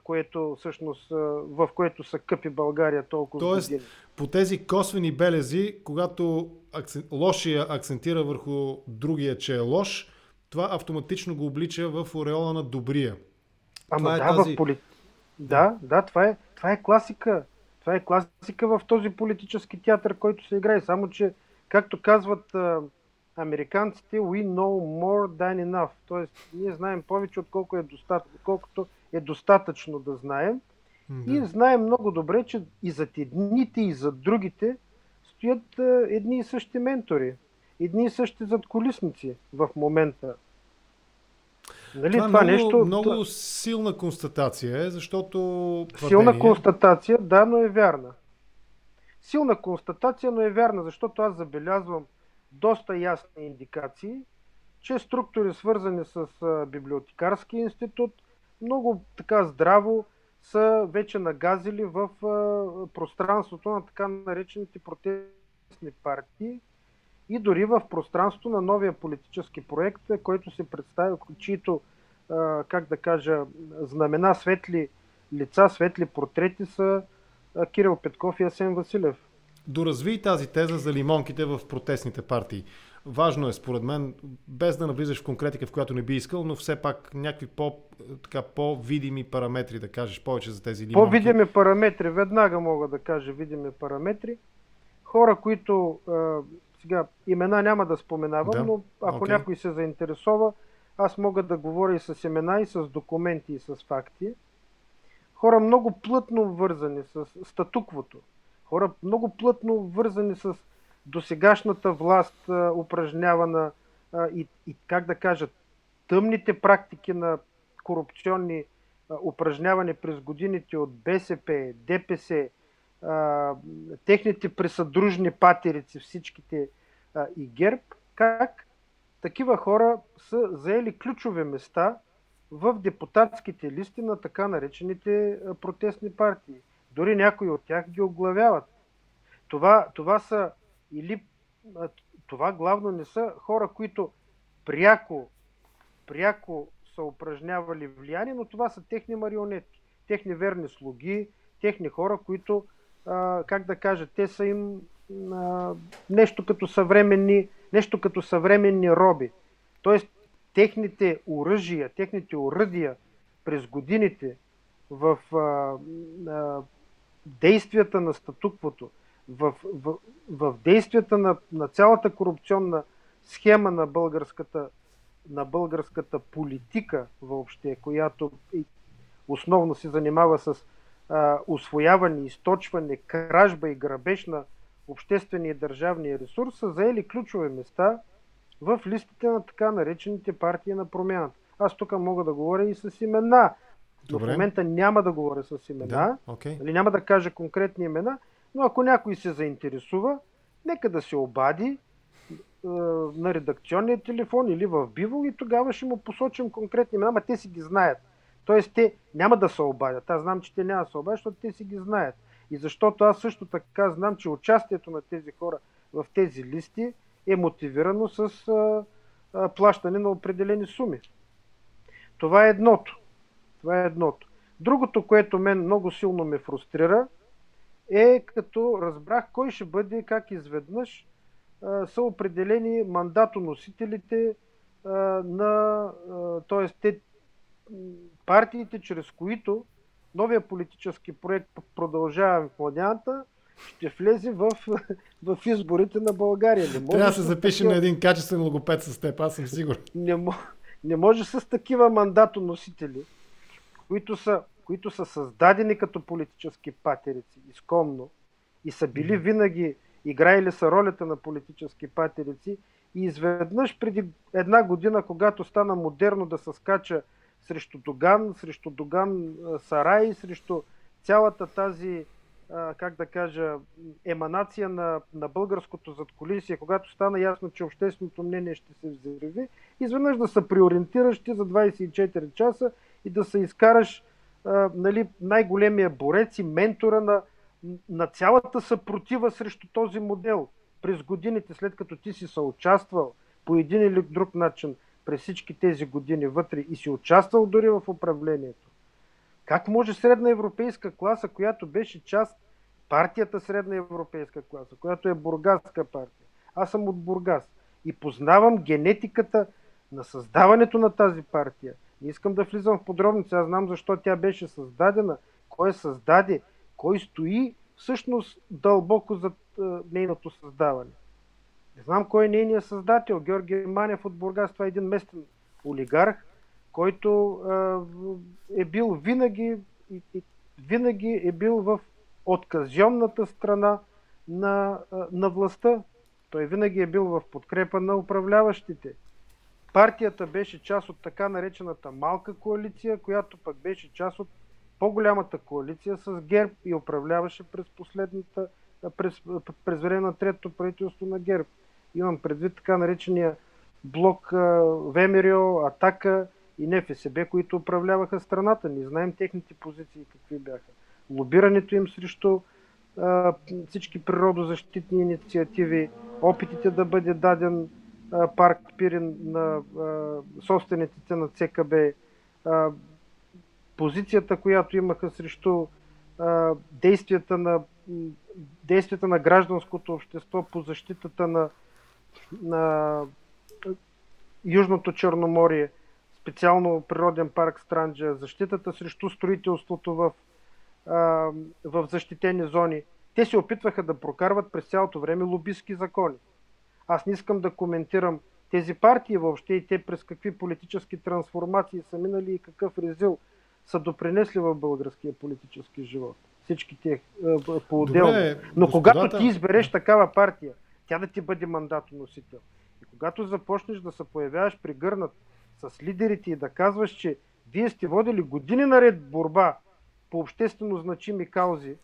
което всъщност в което са къпи България толкова Тоест, години. по тези косвени белези, когато акцент, лошия акцентира върху другия, че е лош, това автоматично го облича в ореола на добрия. Ама това е да, тази... в поли... да, да, това е, това е класика. Това е класика в този политически театър, който се играе. Само, че, както казват а, американците, we know more than enough. Тоест, ние знаем повече, отколко е достатъчно, отколкото е достатъчно да знаем. Да. И знаем много добре, че и за едните, и за другите стоят едни и същи ментори, едни и същи задколисници в момента. Нали, това, това е много, нещо, много това... силна констатация е, защото... Силна падение... констатация, да, но е вярна. Силна констатация, но е вярна, защото аз забелязвам доста ясни индикации, че структури свързани с библиотекарски институт, много така здраво са вече нагазили в пространството на така наречените протестни партии и дори в пространството на новия политически проект, който се представя, чието, как да кажа, знамена, светли лица, светли портрети са Кирил Петков и Асен Василев. Доразви тази теза за лимонките в протестните партии. Важно е, според мен, без да навлизаш в конкретика, в която не би искал, но все пак някакви по, така, по-видими параметри, да кажеш повече за тези лимонки. По-видими параметри, веднага мога да кажа видими параметри. Хора, които сега имена няма да споменавам, да? но ако okay. някой се заинтересова, аз мога да говоря и с имена, и с документи, и с факти. Хора много плътно вързани с статуквото. Хора много плътно вързани с досегашната власт, упражнявана и, и, как да кажа, тъмните практики на корупционни упражнявани през годините от БСП, ДПС, техните присъдружни патерици, всичките и ГЕРБ, как такива хора са заели ключови места в депутатските листи на така наречените протестни партии. Дори някои от тях ги оглавяват. Това, това са или това главно не са хора, които пряко, пряко са упражнявали влияние, но това са техни марионетки, техни верни слуги, техни хора, които, как да кажа, те са им а, нещо като съвременни, нещо като съвременни роби. Тоест, техните оръжия, техните оръдия през годините в а, а, действията на статуквото, в, в, в действията на, на цялата корупционна схема на българската, на българската политика въобще, която основно се занимава с а, освояване, източване, кражба и грабеж на обществения и държавния ресурс, са заели ключови места в листите на така наречените партии на промяната. Аз тук мога да говоря и с имена. Добре. В момента няма да говоря с имена. Да, okay. Или няма да кажа конкретни имена, но ако някой се заинтересува, нека да се обади е, на редакционния телефон или в биво и тогава ще му посочим конкретни имена, ама те си ги знаят. Тоест те няма да се обадят. Аз знам, че те няма да се обадят, защото те си ги знаят. И защото аз също така знам, че участието на тези хора в тези листи е мотивирано с а, а, плащане на определени суми. Това е едното. Това е едното. Другото, което мен много силно ме фрустрира, е като разбрах кой ще бъде, как изведнъж а, са определени мандатоносителите а, на, т.е. те партиите, чрез които новия политически проект Продължаваме младяната ще влезе в, в изборите на България. Не може Трябва да се запишем такива... на един качествен логопед с теб, аз съм сигурен. Не, не може с такива мандатоносители, които са които са създадени като политически патерици, изкомно, и са били винаги, играели са ролята на политически патерици, и изведнъж преди една година, когато стана модерно да се скача срещу Доган, срещу Доган Сарай, срещу цялата тази, как да кажа, еманация на, на българското задколисие, когато стана ясно, че общественото мнение ще се взриви, изведнъж да се приориентираш ти за 24 часа и да се изкараш нали, най-големия борец и ментора на, на цялата съпротива срещу този модел. През годините, след като ти си съучаствал по един или друг начин през всички тези години вътре и си участвал дори в управлението. Как може средна европейска класа, която беше част партията средна европейска класа, която е бургаска партия. Аз съм от Бургас и познавам генетиката на създаването на тази партия. Не искам да влизам в подробници, аз знам защо тя беше създадена, кой е създаде, кой стои всъщност дълбоко за нейното създаване. Не знам кой е нейният създател. Георги Манев от Бургас, това е един местен олигарх, който е, бил винаги, винаги е бил в отказионната страна на, на властта. Той винаги е бил в подкрепа на управляващите. Партията беше част от така наречената малка коалиция, която пък беше част от по-голямата коалиция с ГЕРБ и управляваше през последната, през, през време на третото правителство на ГЕРБ. Имам предвид така наречения блок ВМРО, Атака и НФСБ, които управляваха страната. Не знаем техните позиции какви бяха. Лобирането им срещу всички природозащитни инициативи, опитите да бъде даден парк Пирин на собствениците на ЦКБ, позицията, която имаха срещу действията на, действията на гражданското общество по защитата на, на Южното Черноморие, специално природен парк Странджа, защитата срещу строителството в, в защитени зони. Те се опитваха да прокарват през цялото време лобистки закони. Аз не искам да коментирам тези партии въобще и те през какви политически трансформации са минали и какъв резил са допринесли в българския политически живот. Всички те по-отделно. Но господата... когато ти избереш такава партия, тя да ти бъде мандатоносител. И когато започнеш да се появяваш пригърнат с лидерите и да казваш, че вие сте водили години наред борба по обществено значими каузи,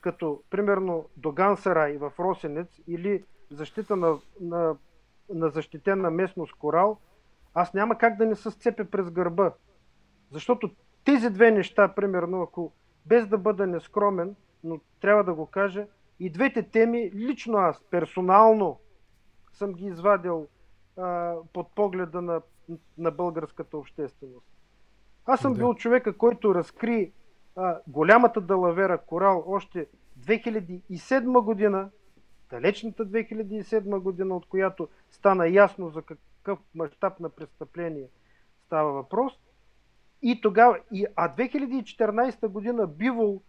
като примерно Доган Сарай в Росенец или защита на, на, на защитена местност Корал, аз няма как да не се сцепя през гърба. Защото тези две неща, примерно, ако без да бъда нескромен, но трябва да го кажа, и двете теми, лично аз, персонално, съм ги извадил а, под погледа на, на българската общественост. Аз съм да. бил човека, който разкри а, голямата далавера Корал още 2007 година, далечната 2007 година, от която стана ясно за какъв мащаб на престъпление става въпрос. И тогава, и, а 2014 година Бивол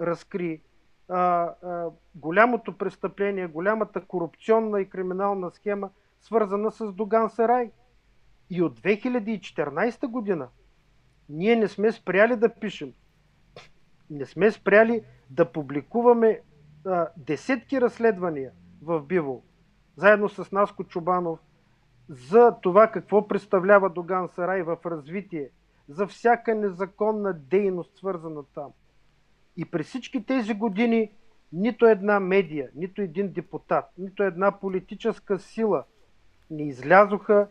разкри а, а, голямото престъпление, голямата корупционна и криминална схема, свързана с Доган Сарай. И от 2014 година ние не сме спряли да пишем, не сме спряли да публикуваме а, десетки разследвания в Биво, заедно с Наско Чубанов, за това какво представлява Доган Сарай в развитие, за всяка незаконна дейност, свързана там. И през всички тези години нито една медия, нито един депутат, нито една политическа сила не излязоха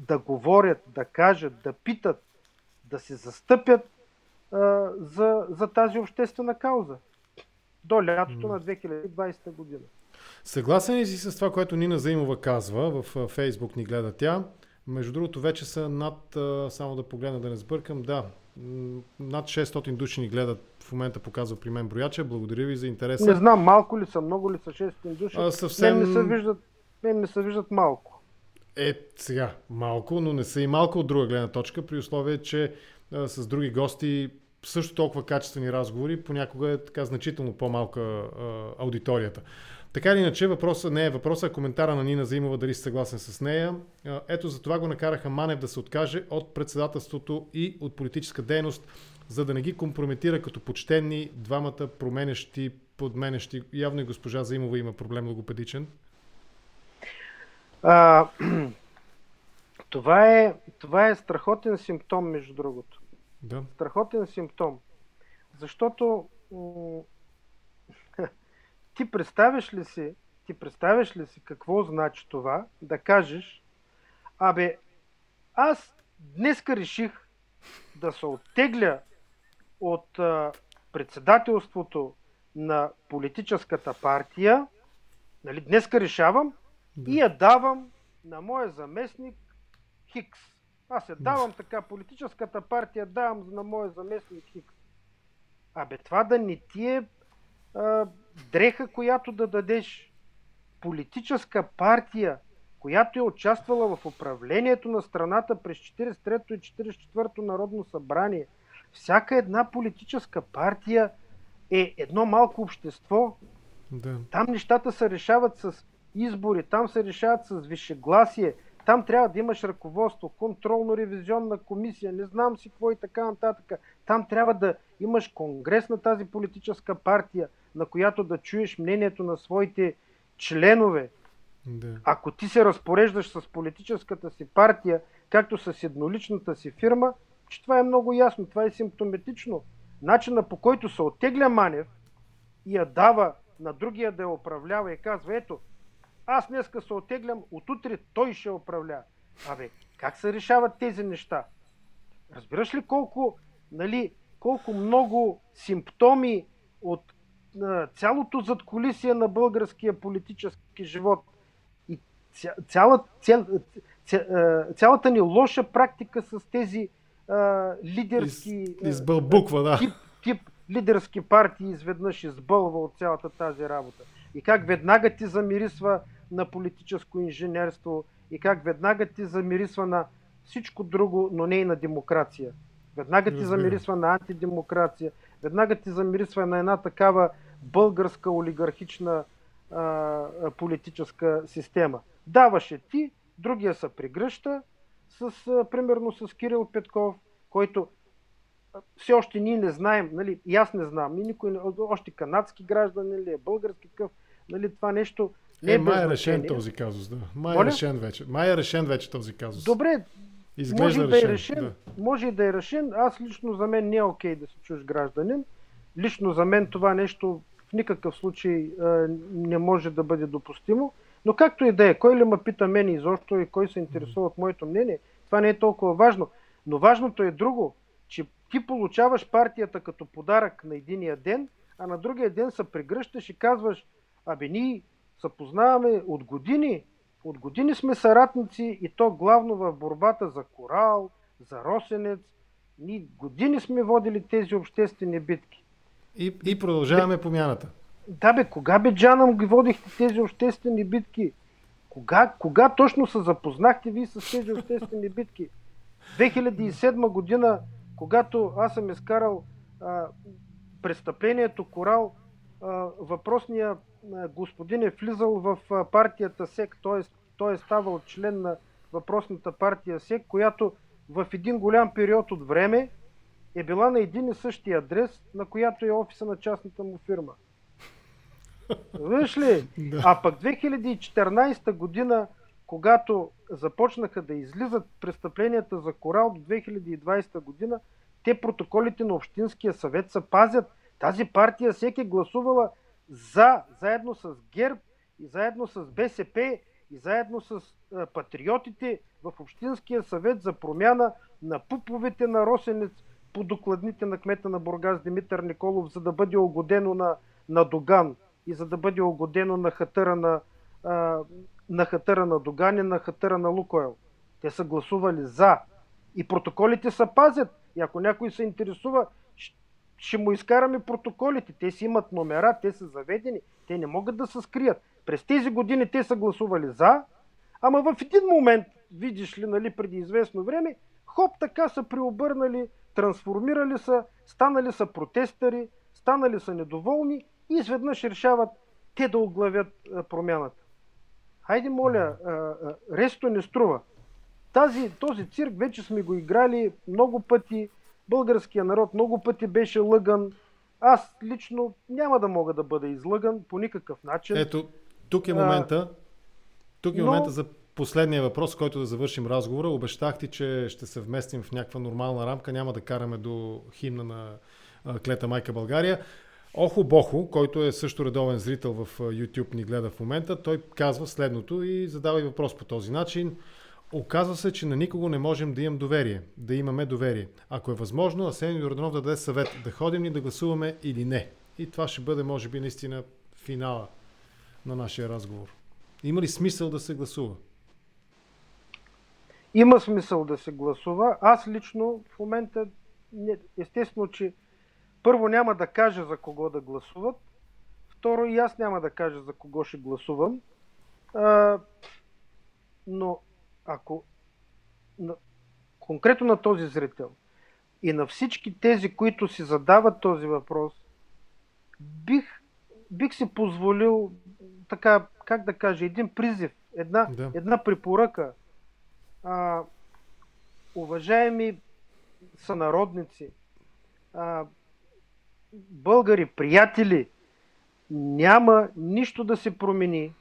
да говорят, да кажат, да питат, да се застъпят а, за, за тази обществена кауза до лятото на 2020 година. Съгласен ли си с това, което Нина Заимова казва? В Фейсбук ни гледа тя. Между другото, вече са над, само да погледна да не сбъркам, да, над 600 души ни гледат в момента показва при мен брояча. Благодаря ви за интереса. Не знам, малко ли са, много ли са 600 души. А, съвсем... Мен не се виждат, мен не се виждат малко. Е, сега, малко, но не са и малко от друга гледна точка, при условие, че а, с други гости също толкова качествени разговори, понякога е така значително по-малка а, аудиторията. Така или иначе, въпросът не е въпросът, а коментара на Нина Заимова дали си съгласен с нея. Ето за това го накараха Манев да се откаже от председателството и от политическа дейност, за да не ги компрометира като почтенни двамата променещи, подменещи. Явно и госпожа Заимова има проблем логопедичен. А, това, е, това е страхотен симптом, между другото. Да. Страхотен симптом. Защото ти представяш ли си, ти представяш ли си какво значи това да кажеш, абе, аз днеска реших да се оттегля от а, председателството на политическата партия, нали, днеска решавам да. и я давам на моя заместник Хикс. Аз я давам така, политическата партия давам на моя заместник Хикс. Абе, това да не ти е а, дреха, която да дадеш политическа партия, която е участвала в управлението на страната през 43-то и 44-то Народно събрание. Всяка една политическа партия е едно малко общество. Да. Там нещата се решават с избори, там се решават с висшегласие, там трябва да имаш ръководство, контролно-ревизионна комисия, не знам си какво и така нататък. Там трябва да имаш конгрес на тази политическа партия, на която да чуеш мнението на своите членове. Да. Ако ти се разпореждаш с политическата си партия, както с едноличната си фирма, че това е много ясно, това е симптоматично. Начина по който се оттегля Манев и я дава на другия да я управлява и казва, ето, аз днеска се отеглям, от утре той ще управлява. Абе, как се решават тези неща? Разбираш ли колко, нали, колко много симптоми от цялото задколисие на българския политически живот и цяла, цял, ця, цялата ни лоша практика с тези а, лидерски... Из, избълбуква, да. Тип, тип лидерски партии изведнъж избълва от цялата тази работа. И как веднага ти замирисва на политическо инженерство и как веднага ти замирисва на всичко друго, но не и на демокрация. Веднага ти замирисва на антидемокрация, веднага ти замирисва на една такава българска олигархична а, политическа система. Даваше ти, другия се прегръща, с, а, примерно с Кирил Петков, който все още ние не знаем, нали, и аз не знам, и никой още канадски гражданин ли е, български къв, нали, това нещо не е, е май е решен този казус, да. Май е решен вече. Май е решен вече този казус. Добре, Изглежда може решен, да е решен, да. може и да е решен. Аз лично за мен не е окей да си чуж гражданин. Лично за мен това нещо в никакъв случай а, не може да бъде допустимо. Но както и да е, кой ли ме пита мен изобщо и кой се интересува от моето мнение, това не е толкова важно. Но важното е друго, че ти получаваш партията като подарък на единия ден, а на другия ден се прегръщаш и казваш, абе ние се познаваме от години, от години сме съратници и то главно в борбата за корал, за росенец. Ние години сме водили тези обществени битки. И, и продължаваме бе, промяната. Да бе, кога бе Джанам ги водихте тези обществени битки? Кога, кога точно се запознахте вие с тези обществени битки? 2007 година, когато аз съм изкарал а, престъплението Корал, а, въпросният господин е влизал в партията СЕК, т.е. той е ставал член на въпросната партия СЕК, която в един голям период от време е била на един и същи адрес, на която е офиса на частната му фирма. Виж ли? Да. А пък 2014 година, когато започнаха да излизат престъпленията за Корал до 2020 година, те протоколите на Общинския съвет се пазят. Тази партия всеки е гласувала за, заедно с ГЕРБ и заедно с БСП и заедно с а, патриотите в Общинския съвет за промяна на пуповете на Росенец по докладните на кмета на Бургас Димитър Николов, за да бъде огодено на, на Доган и за да бъде огодено на хатъра на, а, на хатъра на Доган и на хатъра на Лукойл. Те са гласували за. И протоколите са пазят. И ако някой се интересува, ще му изкараме протоколите. Те си имат номера, те са заведени, те не могат да се скрият. През тези години те са гласували за, ама в един момент, видиш ли, нали, преди известно време, хоп, така са преобърнали, трансформирали са, станали са протестъри, станали са недоволни и изведнъж решават те да оглавят промяната. Хайде, моля, ресто не струва. Тази, този цирк вече сме го играли много пъти Българския народ много пъти беше лъган. Аз лично няма да мога да бъда излъган по никакъв начин. Ето, тук е момента. Тук е Но... момента за последния въпрос, който да завършим разговора. Обещахте, че ще се вместим в някаква нормална рамка. Няма да караме до химна на Клета Майка България. Охо Бохо, който е също редовен зрител в YouTube ни гледа в момента, той казва следното и задава и въпрос по този начин. Оказва се, че на никого не можем да имам доверие, да имаме доверие. Ако е възможно, Асен Йорданов да даде съвет, да ходим ли да гласуваме или не. И това ще бъде, може би, наистина финала на нашия разговор. Има ли смисъл да се гласува? Има смисъл да се гласува. Аз лично в момента, естествено, че първо няма да кажа за кого да гласуват, второ и аз няма да кажа за кого ще гласувам. А, но ако на, конкретно на този зрител и на всички тези, които си задават този въпрос, бих, бих си позволил така, как да кажа, един призив, една, да. една препоръка. А, уважаеми сънародници, а, българи, приятели, няма нищо да се промени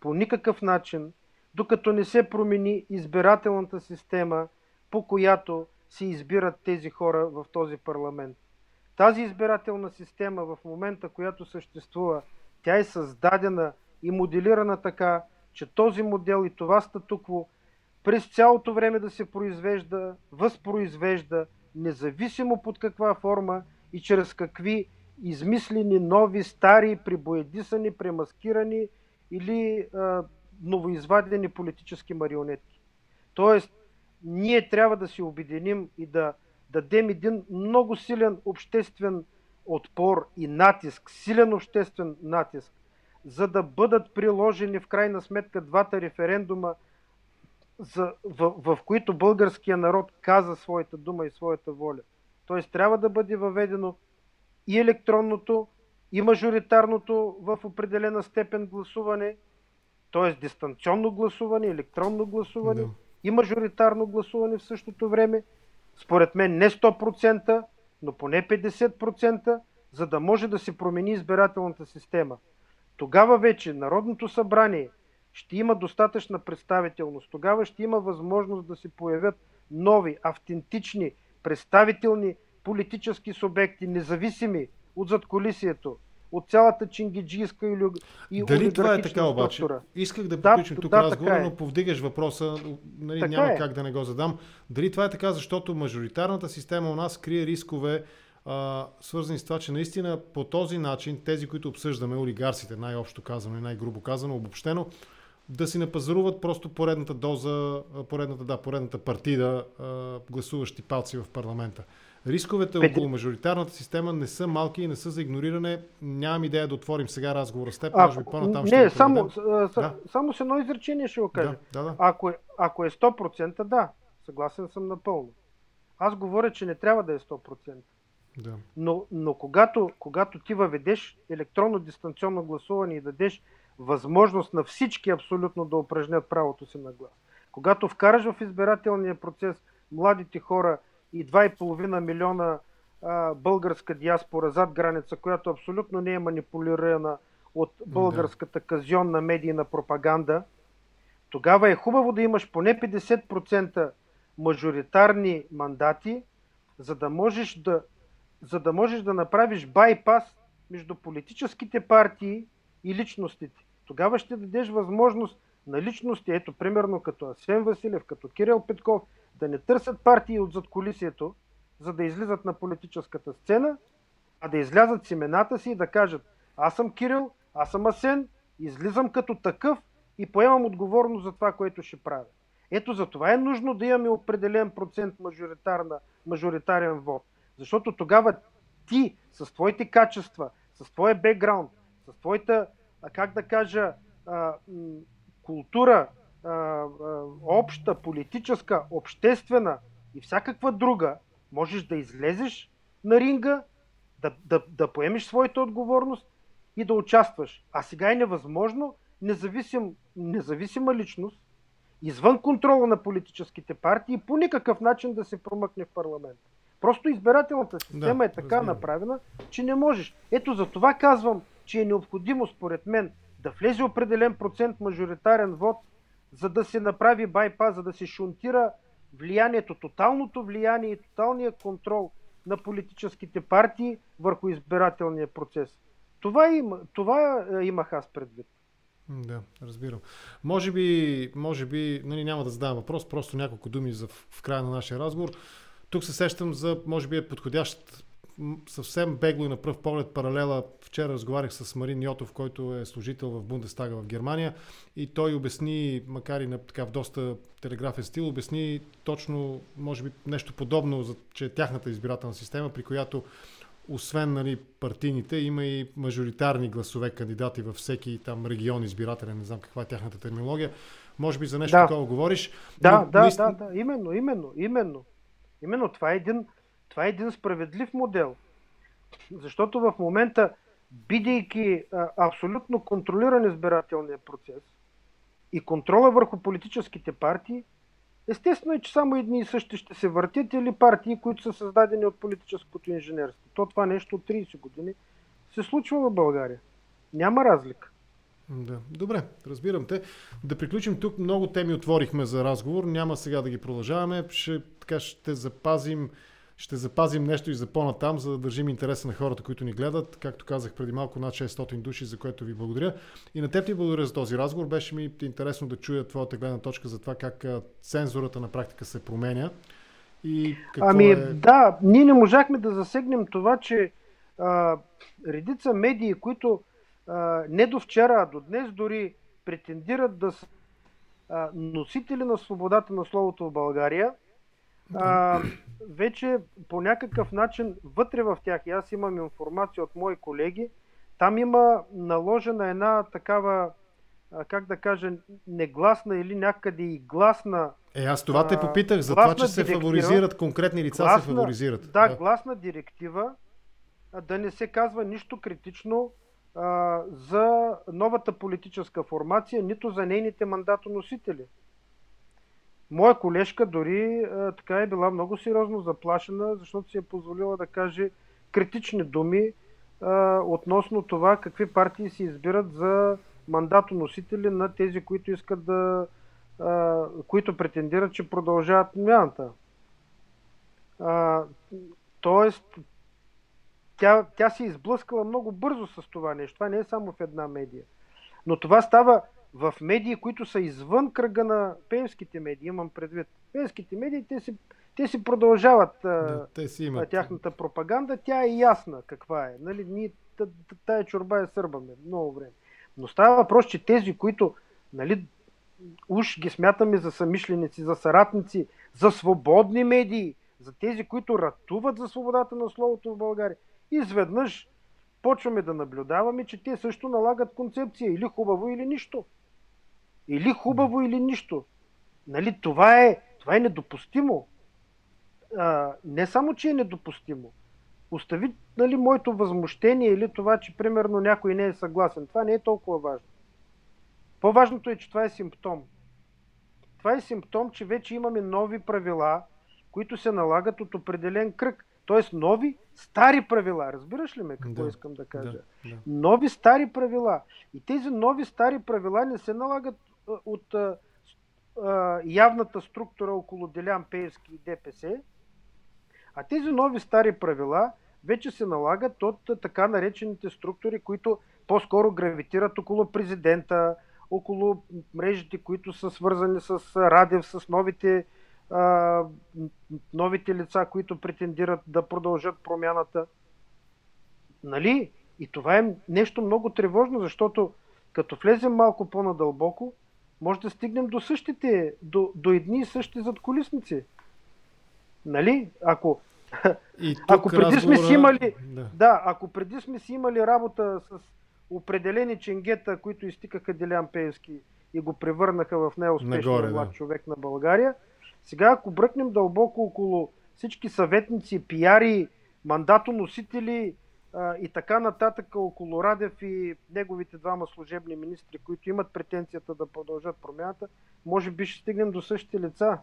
по никакъв начин, докато не се промени избирателната система, по която се избират тези хора в този парламент. Тази избирателна система в момента, която съществува, тя е създадена и моделирана така, че този модел и това статукво през цялото време да се произвежда, възпроизвежда, независимо под каква форма и чрез какви измислени, нови, стари, прибоедисани, премаскирани или а, новоизвадени политически марионетки. Тоест, ние трябва да се обединим и да дадем един много силен обществен отпор и натиск, силен обществен натиск, за да бъдат приложени в крайна сметка двата референдума, за, в, в които българския народ каза своята дума и своята воля. Тоест трябва да бъде въведено и електронното, и мажоритарното в определена степен гласуване, т.е. дистанционно гласуване, електронно гласуване да. и мажоритарно гласуване в същото време. Според мен не 100%, но поне 50%, за да може да се промени избирателната система. Тогава вече Народното събрание ще има достатъчна представителност. Тогава ще има възможност да се появят нови, автентични, представителни политически субекти, независими от задколисието, от цялата чингиджийска или и Дали това е така обаче? Структура. Исках да приключим да, тук да, разговора, е. но повдигаш въпроса, нали, няма е. как да не го задам. Дали това е така, защото мажоритарната система у нас крие рискове, а, свързани с това, че наистина по този начин тези, които обсъждаме, олигарсите, най-общо казано и най-грубо казано, обобщено, да си напазаруват просто поредната доза, поредната, да, поредната партида а, гласуващи палци в парламента. Рисковете Пет... около мажоритарната система не са малки и не са за игнориране. Нямам идея да отворим сега разговора с теб, а, може би по-натам ще Не, само, с, да. само с едно изречение ще го кажа. Да, да, да. Ако, е, ако е 100%, да, съгласен съм напълно. Аз говоря, че не трябва да е 100%. Да. Но, но когато, когато ти въведеш електронно дистанционно гласуване и дадеш възможност на всички абсолютно да упражнят правото си на глас, когато вкараш в избирателния процес младите хора и 2,5 милиона а, българска диаспора зад граница, която абсолютно не е манипулирана от българската казионна медийна пропаганда, тогава е хубаво да имаш поне 50% мажоритарни мандати, за да можеш да, за да, можеш да направиш байпас между политическите партии и личностите. Тогава ще дадеш възможност на личности, ето примерно като Асен Василев, като Кирил Петков, да не търсят партии от задколисието, за да излизат на политическата сцена, а да излязат с имената си и да кажат аз съм Кирил, аз съм Асен, излизам като такъв и поемам отговорност за това, което ще правя. Ето за това е нужно да имаме определен процент мажоритарен вод. Защото тогава ти с твоите качества, с твоя бекграунд, с твоята, как да кажа, култура, обща, политическа, обществена и всякаква друга, можеш да излезеш на ринга, да, да, да поемеш своята отговорност и да участваш. А сега е невъзможно независим, независима личност, извън контрола на политическите партии, по никакъв начин да се промъкне в парламент. Просто избирателната система да, е така разбира. направена, че не можеш. Ето за това казвам, че е необходимо, според мен, да влезе определен процент мажоритарен вод за да се направи байпас, за да се шунтира влиянието, тоталното влияние и тоталния контрол на политическите партии върху избирателния процес. Това, им, това е, имах аз предвид. Да, разбирам. Може би, може би нали, няма да задавам въпрос, просто няколко думи за в края на нашия разговор. Тук се сещам за, може би е подходящ съвсем бегло и на пръв поглед паралела. Вчера разговарях с Марин Йотов, който е служител в Бундестага в Германия и той обясни, макар и на така в доста телеграфен стил, обясни точно, може би нещо подобно, за, че е тяхната избирателна система, при която освен нали, партийните, има и мажоритарни гласове кандидати във всеки там регион избирателен, не знам каква е тяхната терминология. Може би за нещо да. такова говориш. Да, но, да, наистина... да, да, именно, именно, именно. Именно това е един това е един справедлив модел. Защото в момента, бидейки абсолютно контролиран избирателния процес и контрола върху политическите партии, естествено е, че само едни и същи ще се въртят или партии, които са създадени от политическото инженерство. То това нещо от 30 години се случва в България. Няма разлика. Да. Добре, разбирам те. Да приключим тук. Много теми отворихме за разговор. Няма сега да ги продължаваме. Ще, така, ще запазим ще запазим нещо и за по-натам, за да държим интереса на хората, които ни гледат. Както казах преди малко, над 600 души, за което ви благодаря. И на теб ти благодаря за този разговор. Беше ми интересно да чуя твоята гледна точка за това как цензурата на практика се променя. И ами е... да, ние не можахме да засегнем това, че а, редица медии, които а, не до вчера, а до днес дори претендират да са носители на свободата на словото в България, а, вече по някакъв начин вътре в тях, и аз имам информация от мои колеги, там има наложена една такава, как да кажа, негласна или някъде и гласна. Е, аз това те попитах, за това, че се фаворизират конкретни лица, гласна, се фаворизират. Да, да, гласна директива, да не се казва нищо критично а, за новата политическа формация, нито за нейните мандатоносители. Моя колежка дори а, така е била много сериозно заплашена, защото си е позволила да каже критични думи а, относно това какви партии се избират за мандатоносители на тези, които искат да. А, които претендират, че продължават промяната. Тоест, тя, тя се изблъскала много бързо с това нещо. Това не е само в една медия. Но това става в медии, които са извън кръга на пенските медии, имам предвид. Пенските медии, те си, те си продължават да, те си имат. тяхната пропаганда. Тя е ясна каква е. Нали? Ние тая чорба е сърбаме много време. Но става въпрос, че тези, които нали, уж ги смятаме за самишленици, за съратници, за свободни медии, за тези, които ратуват за свободата на словото в България, изведнъж почваме да наблюдаваме, че те също налагат концепция или хубаво, или нищо. Или хубаво, или нищо. Нали, това, е, това е недопустимо. А, не само, че е недопустимо. Остави нали, моето възмущение или това, че примерно някой не е съгласен. Това не е толкова важно. По-важното е, че това е симптом. Това е симптом, че вече имаме нови правила, които се налагат от определен кръг. Тоест нови, стари правила. Разбираш ли ме какво да, искам да кажа? Да, да. Нови, стари правила. И тези нови, стари правила не се налагат от явната структура около Делян Пеевски и ДПС, а тези нови стари правила вече се налагат от така наречените структури, които по-скоро гравитират около президента, около мрежите, които са свързани с Радев, с новите, новите лица, които претендират да продължат промяната. Нали? И това е нещо много тревожно, защото като влезем малко по-надълбоко, може да стигнем до същите, до, до едни и същи задколисници. Нали? Ако, и ако преди разговора... сме си имали, да. да, ако преди сме си имали работа с определени ченгета, които изтикаха Делян Пеевски и го превърнаха в най-успешния млад да. човек на България, сега ако бръкнем дълбоко около всички съветници, пиари, мандатоносители, и така нататък около Радев и неговите двама служебни министри, които имат претенцията да продължат промяната, може би ще стигнем до същите лица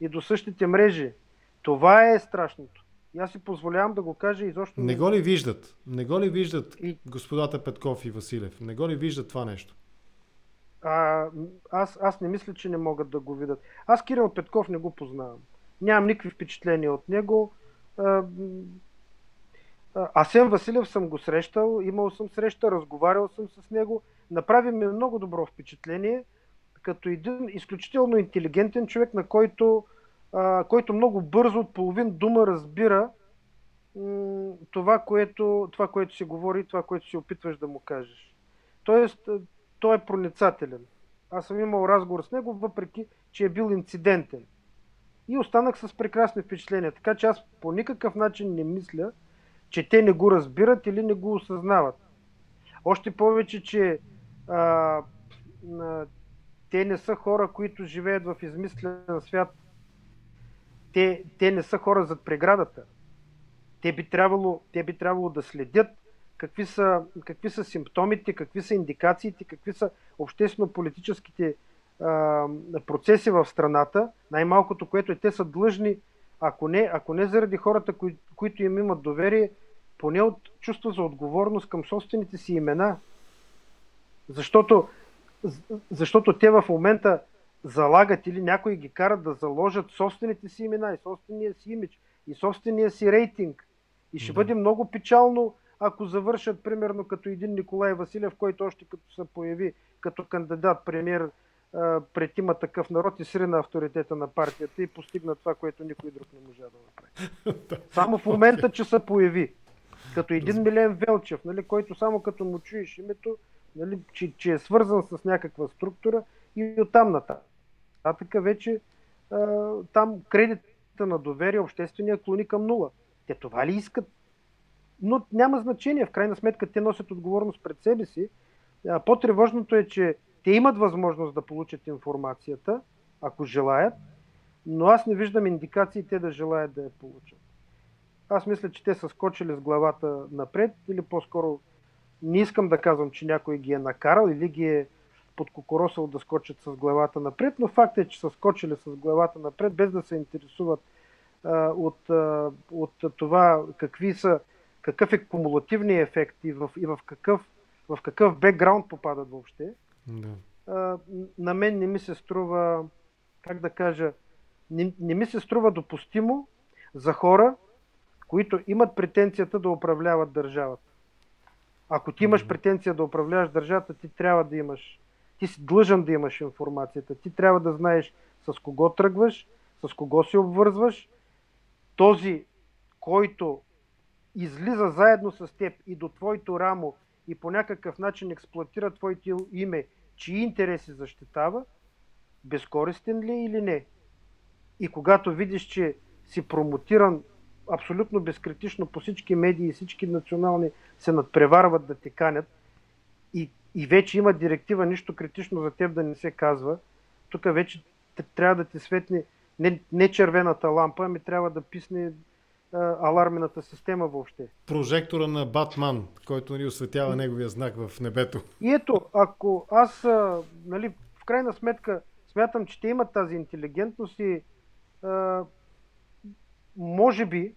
и до същите мрежи. Това е страшното. И аз си позволявам да го кажа изобщо. Не го ли виждат? Не го ли виждат и... господата Петков и Василев? Не го ли виждат това нещо? А, аз, аз не мисля, че не могат да го видят. Аз Кирил Петков не го познавам. Нямам никакви впечатления от него. А, Асен Василев съм го срещал, имал съм среща, разговарял съм с него. Направи ми много добро впечатление, като един изключително интелигентен човек, на който, а, който много бързо от половин дума разбира м- това, което, това, което се говори, това, което си опитваш да му кажеш. Тоест, той е проницателен. Аз съм имал разговор с него, въпреки, че е бил инцидентен. И останах с прекрасни впечатления. Така че аз по никакъв начин не мисля, че те не го разбират или не го осъзнават. Още повече, че а, а, те не са хора, които живеят в измислен свят. Те, те не са хора зад преградата. Те би трябвало, те би трябвало да следят какви са, какви са симптомите, какви са индикациите, какви са обществено-политическите а, процеси в страната. Най-малкото, което е, те са длъжни ако не, ако не заради хората, кои, които им имат доверие, поне от чувство за отговорност към собствените си имена. Защото, защото те в момента залагат или някои ги карат да заложат собствените си имена и собствения си имидж и собствения си рейтинг. И ще да. бъде много печално, ако завършат примерно като един Николай Василев, който още като се появи като кандидат премьер пред има такъв народ и срина авторитета на партията и постигна това, което никой друг не можа да направи. Само в момента, че се появи. Като един Милен Велчев, нали, който само като му чуеш името, нали, че, че е свързан с някаква структура и оттам нататък. Нататък вече а, там кредита на доверие обществения клони към нула. Те това ли искат? Но няма значение. В крайна сметка те носят отговорност пред себе си. А, по-тревожното е, че те имат възможност да получат информацията, ако желаят, но аз не виждам индикации те да желаят да я получат. Аз мисля, че те са скочили с главата напред или по-скоро не искам да казвам, че някой ги е накарал или ги е подкокоросал да скочат с главата напред, но факт е, че са скочили с главата напред, без да се интересуват а, от, а, от това какви са, какъв е кумулативният ефект и в, и в какъв, в какъв бекграунд попадат въобще. Да. А, на мен не ми се струва, как да кажа, не, не ми се струва допустимо за хора, които имат претенцията да управляват държавата. Ако ти имаш претенция да управляваш държавата, ти трябва да имаш, ти си длъжен да имаш информацията. Ти трябва да знаеш с кого тръгваш, с кого се обвързваш. Този, който излиза заедно с теб и до твоето рамо и по някакъв начин експлуатира твоето име, чии интереси защитава, безкористен ли е или не? И когато видиш, че си промотиран абсолютно безкритично по всички медии, всички национални се надпреварват да те канят и, и вече има директива, нищо критично за теб да не се казва, тук вече трябва да ти светне не, не червената лампа, ами трябва да писне алармената система въобще. Прожектора на Батман, който ни осветява неговия знак в небето. И ето, ако аз, нали, в крайна сметка, смятам, че те имат тази интелигентност и а, може би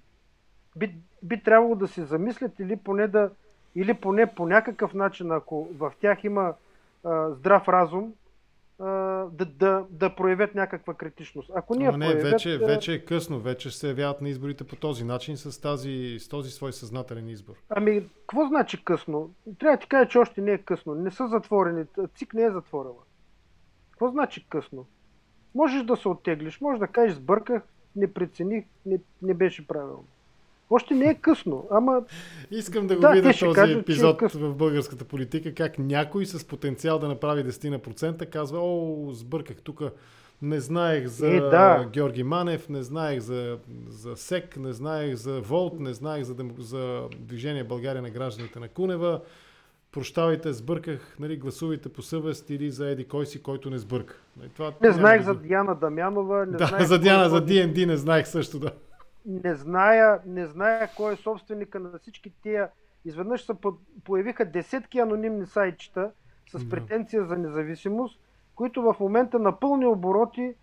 би, би трябвало да се замислят или поне да или поне по някакъв начин, ако в тях има а, здрав разум, да, да, да проявят някаква критичност. Ако ние не, проявят, вече, вече е късно, вече се явяват на изборите по този начин с, тази, с този свой съзнателен избор. Ами, какво значи късно? Трябва да ти кажа, че още не е късно. Не са затворени. ЦИК не е затворила. Какво значи късно? Можеш да се оттеглиш, можеш да кажеш сбърках, не прецених, не, не беше правилно. Още не е късно, ама... Искам да го да, видя този кажат, епизод е в българската политика, как някой с потенциал да направи 10% казва, о, сбърках тук, не знаех за е, да. Георги Манев, не знаех за, за СЕК, не знаех за Волт, не знаех за, за Движение България на гражданите на Кунева. Прощавайте, сбърках, нали, гласувайте по съвест или за Еди кой си, който не сбърка. Нали, това не знаех да... за Диана Дамянова. Не да, знаех за Диана, за DND не знаех също да не зная, не зная кой е собственика на всички тия. Изведнъж се появиха десетки анонимни сайтчета с претенция за независимост, които в момента на пълни обороти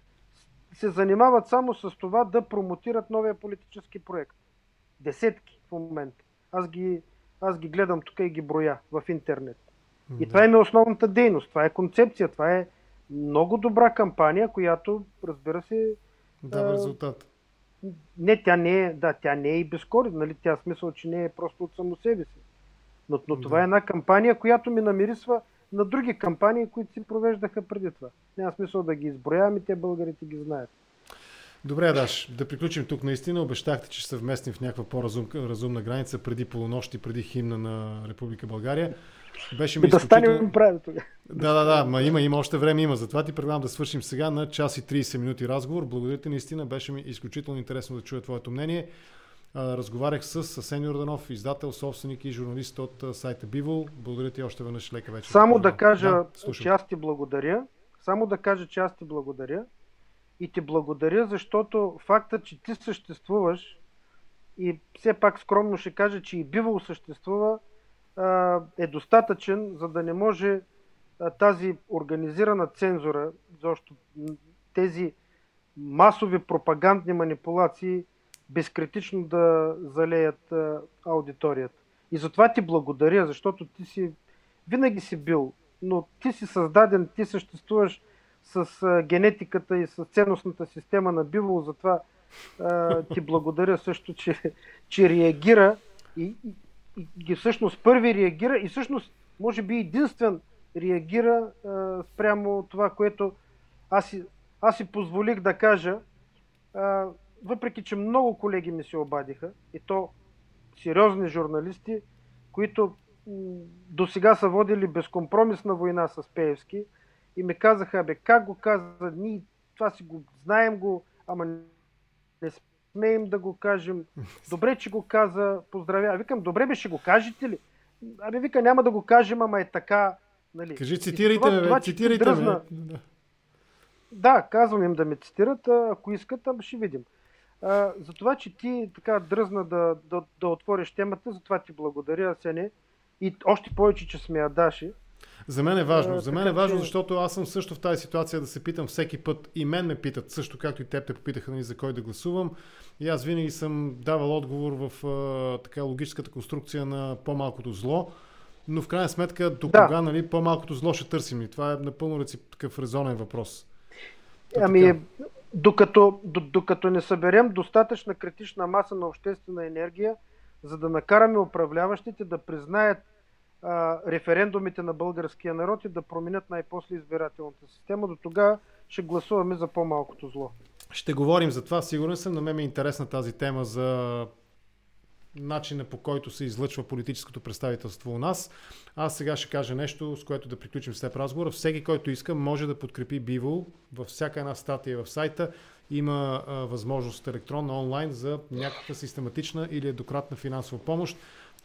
се занимават само с това да промотират новия политически проект. Десетки в момента. Аз ги, аз ги гледам тук и ги броя в интернет. И това е основната дейност, това е концепция, това е много добра кампания, която, разбира се, дава резултат. Не, тя не е, да, тя не е и безкористна, нали? Тя смисъл, че не е просто от само себе си. Но, но това е една кампания, която ми намирисва на други кампании, които си провеждаха преди това. Няма смисъл да ги изброяваме, те българите ги знаят. Добре, Даш, да приключим тук наистина. Обещахте, че ще се вместим в някаква по-разумна граница преди полунощ преди химна на Република България. Беше ми да изключително... прави тогава. Да, да, да, ма има, има още време, има. Затова ти предлагам да свършим сега на час и 30 минути разговор. Благодаря ти, наистина. Беше ми изключително интересно да чуя твоето мнение. Разговарях с Асен Йорданов, издател, собственик и журналист от сайта Бивол. Благодаря ти още веднъж лека вечер. Само да кажа, да, че аз ти благодаря. Само да кажа, че аз ти благодаря. И ти благодаря, защото факта, че ти съществуваш и все пак скромно ще кажа, че и Бивол съществува, е достатъчен, за да не може тази организирана цензура, защото тези масови пропагандни манипулации безкритично да залеят аудиторията. И затова ти благодаря, защото ти си винаги си бил, но ти си създаден, ти съществуваш с генетиката и с ценностната система на Биво, затова ти благодаря също, че, че реагира и, и всъщност първи реагира и всъщност може би единствен реагира а, спрямо това, което аз аз си позволих да кажа, а, въпреки че много колеги ми се обадиха и то сериозни журналисти, които до сега са водили безкомпромисна война с Пеевски и ми казаха, бе, как го каза, ние това си го знаем го, ама не смеем да го кажем. Добре, че го каза, поздравя. Викам, добре бе, ще го кажете ли? Абе, вика, няма да го кажем, ама е така. Нали? Кажи, цитирайте това, ме, това, цитирайте дръзна... ме. Да, казвам им да ме цитират, ако искат, ще видим. А, за това, че ти така дръзна да, да, да отвориш темата, за това ти благодаря, Сене. И още повече, че сме Адаши. За мен е важно. А, за мен е важно, че... защото аз съм също в тази ситуация да се питам всеки път. И мен ме питат, също както и теб те попитаха нали, за кой да гласувам. И аз винаги съм давал отговор в а, така логическата конструкция на по-малкото зло. Но в крайна сметка, до да. кога нали, по-малкото зло ще търсим? И това е напълно такъв резонен въпрос. То ами, така... докато, докато не съберем достатъчна критична маса на обществена енергия, за да накараме управляващите да признаят а, референдумите на българския народ и да променят най-после избирателната система. До тогава ще гласуваме за по-малкото зло. Ще говорим за това. Сигурен съм, на мен ми е интересна тази тема за начина по който се излъчва политическото представителство у нас. Аз сега ще кажа нещо, с което да приключим с теб разговора. Всеки, който иска, може да подкрепи Биво във всяка една статия в сайта. Има а, възможност електронна онлайн за някаква систематична или еднократна финансова помощ.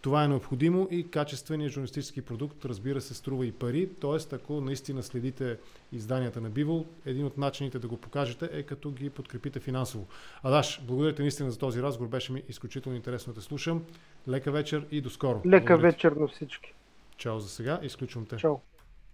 Това е необходимо и качественият журналистически продукт, разбира се, струва и пари. Тоест, ако наистина следите изданията на Бивол, един от начините да го покажете е като ги подкрепите финансово. Адаш, благодаря ти наистина за този разговор. Беше ми изключително интересно да те слушам. Лека вечер и до скоро. Лека вечер на всички. Чао за сега. Изключвам те. Чао.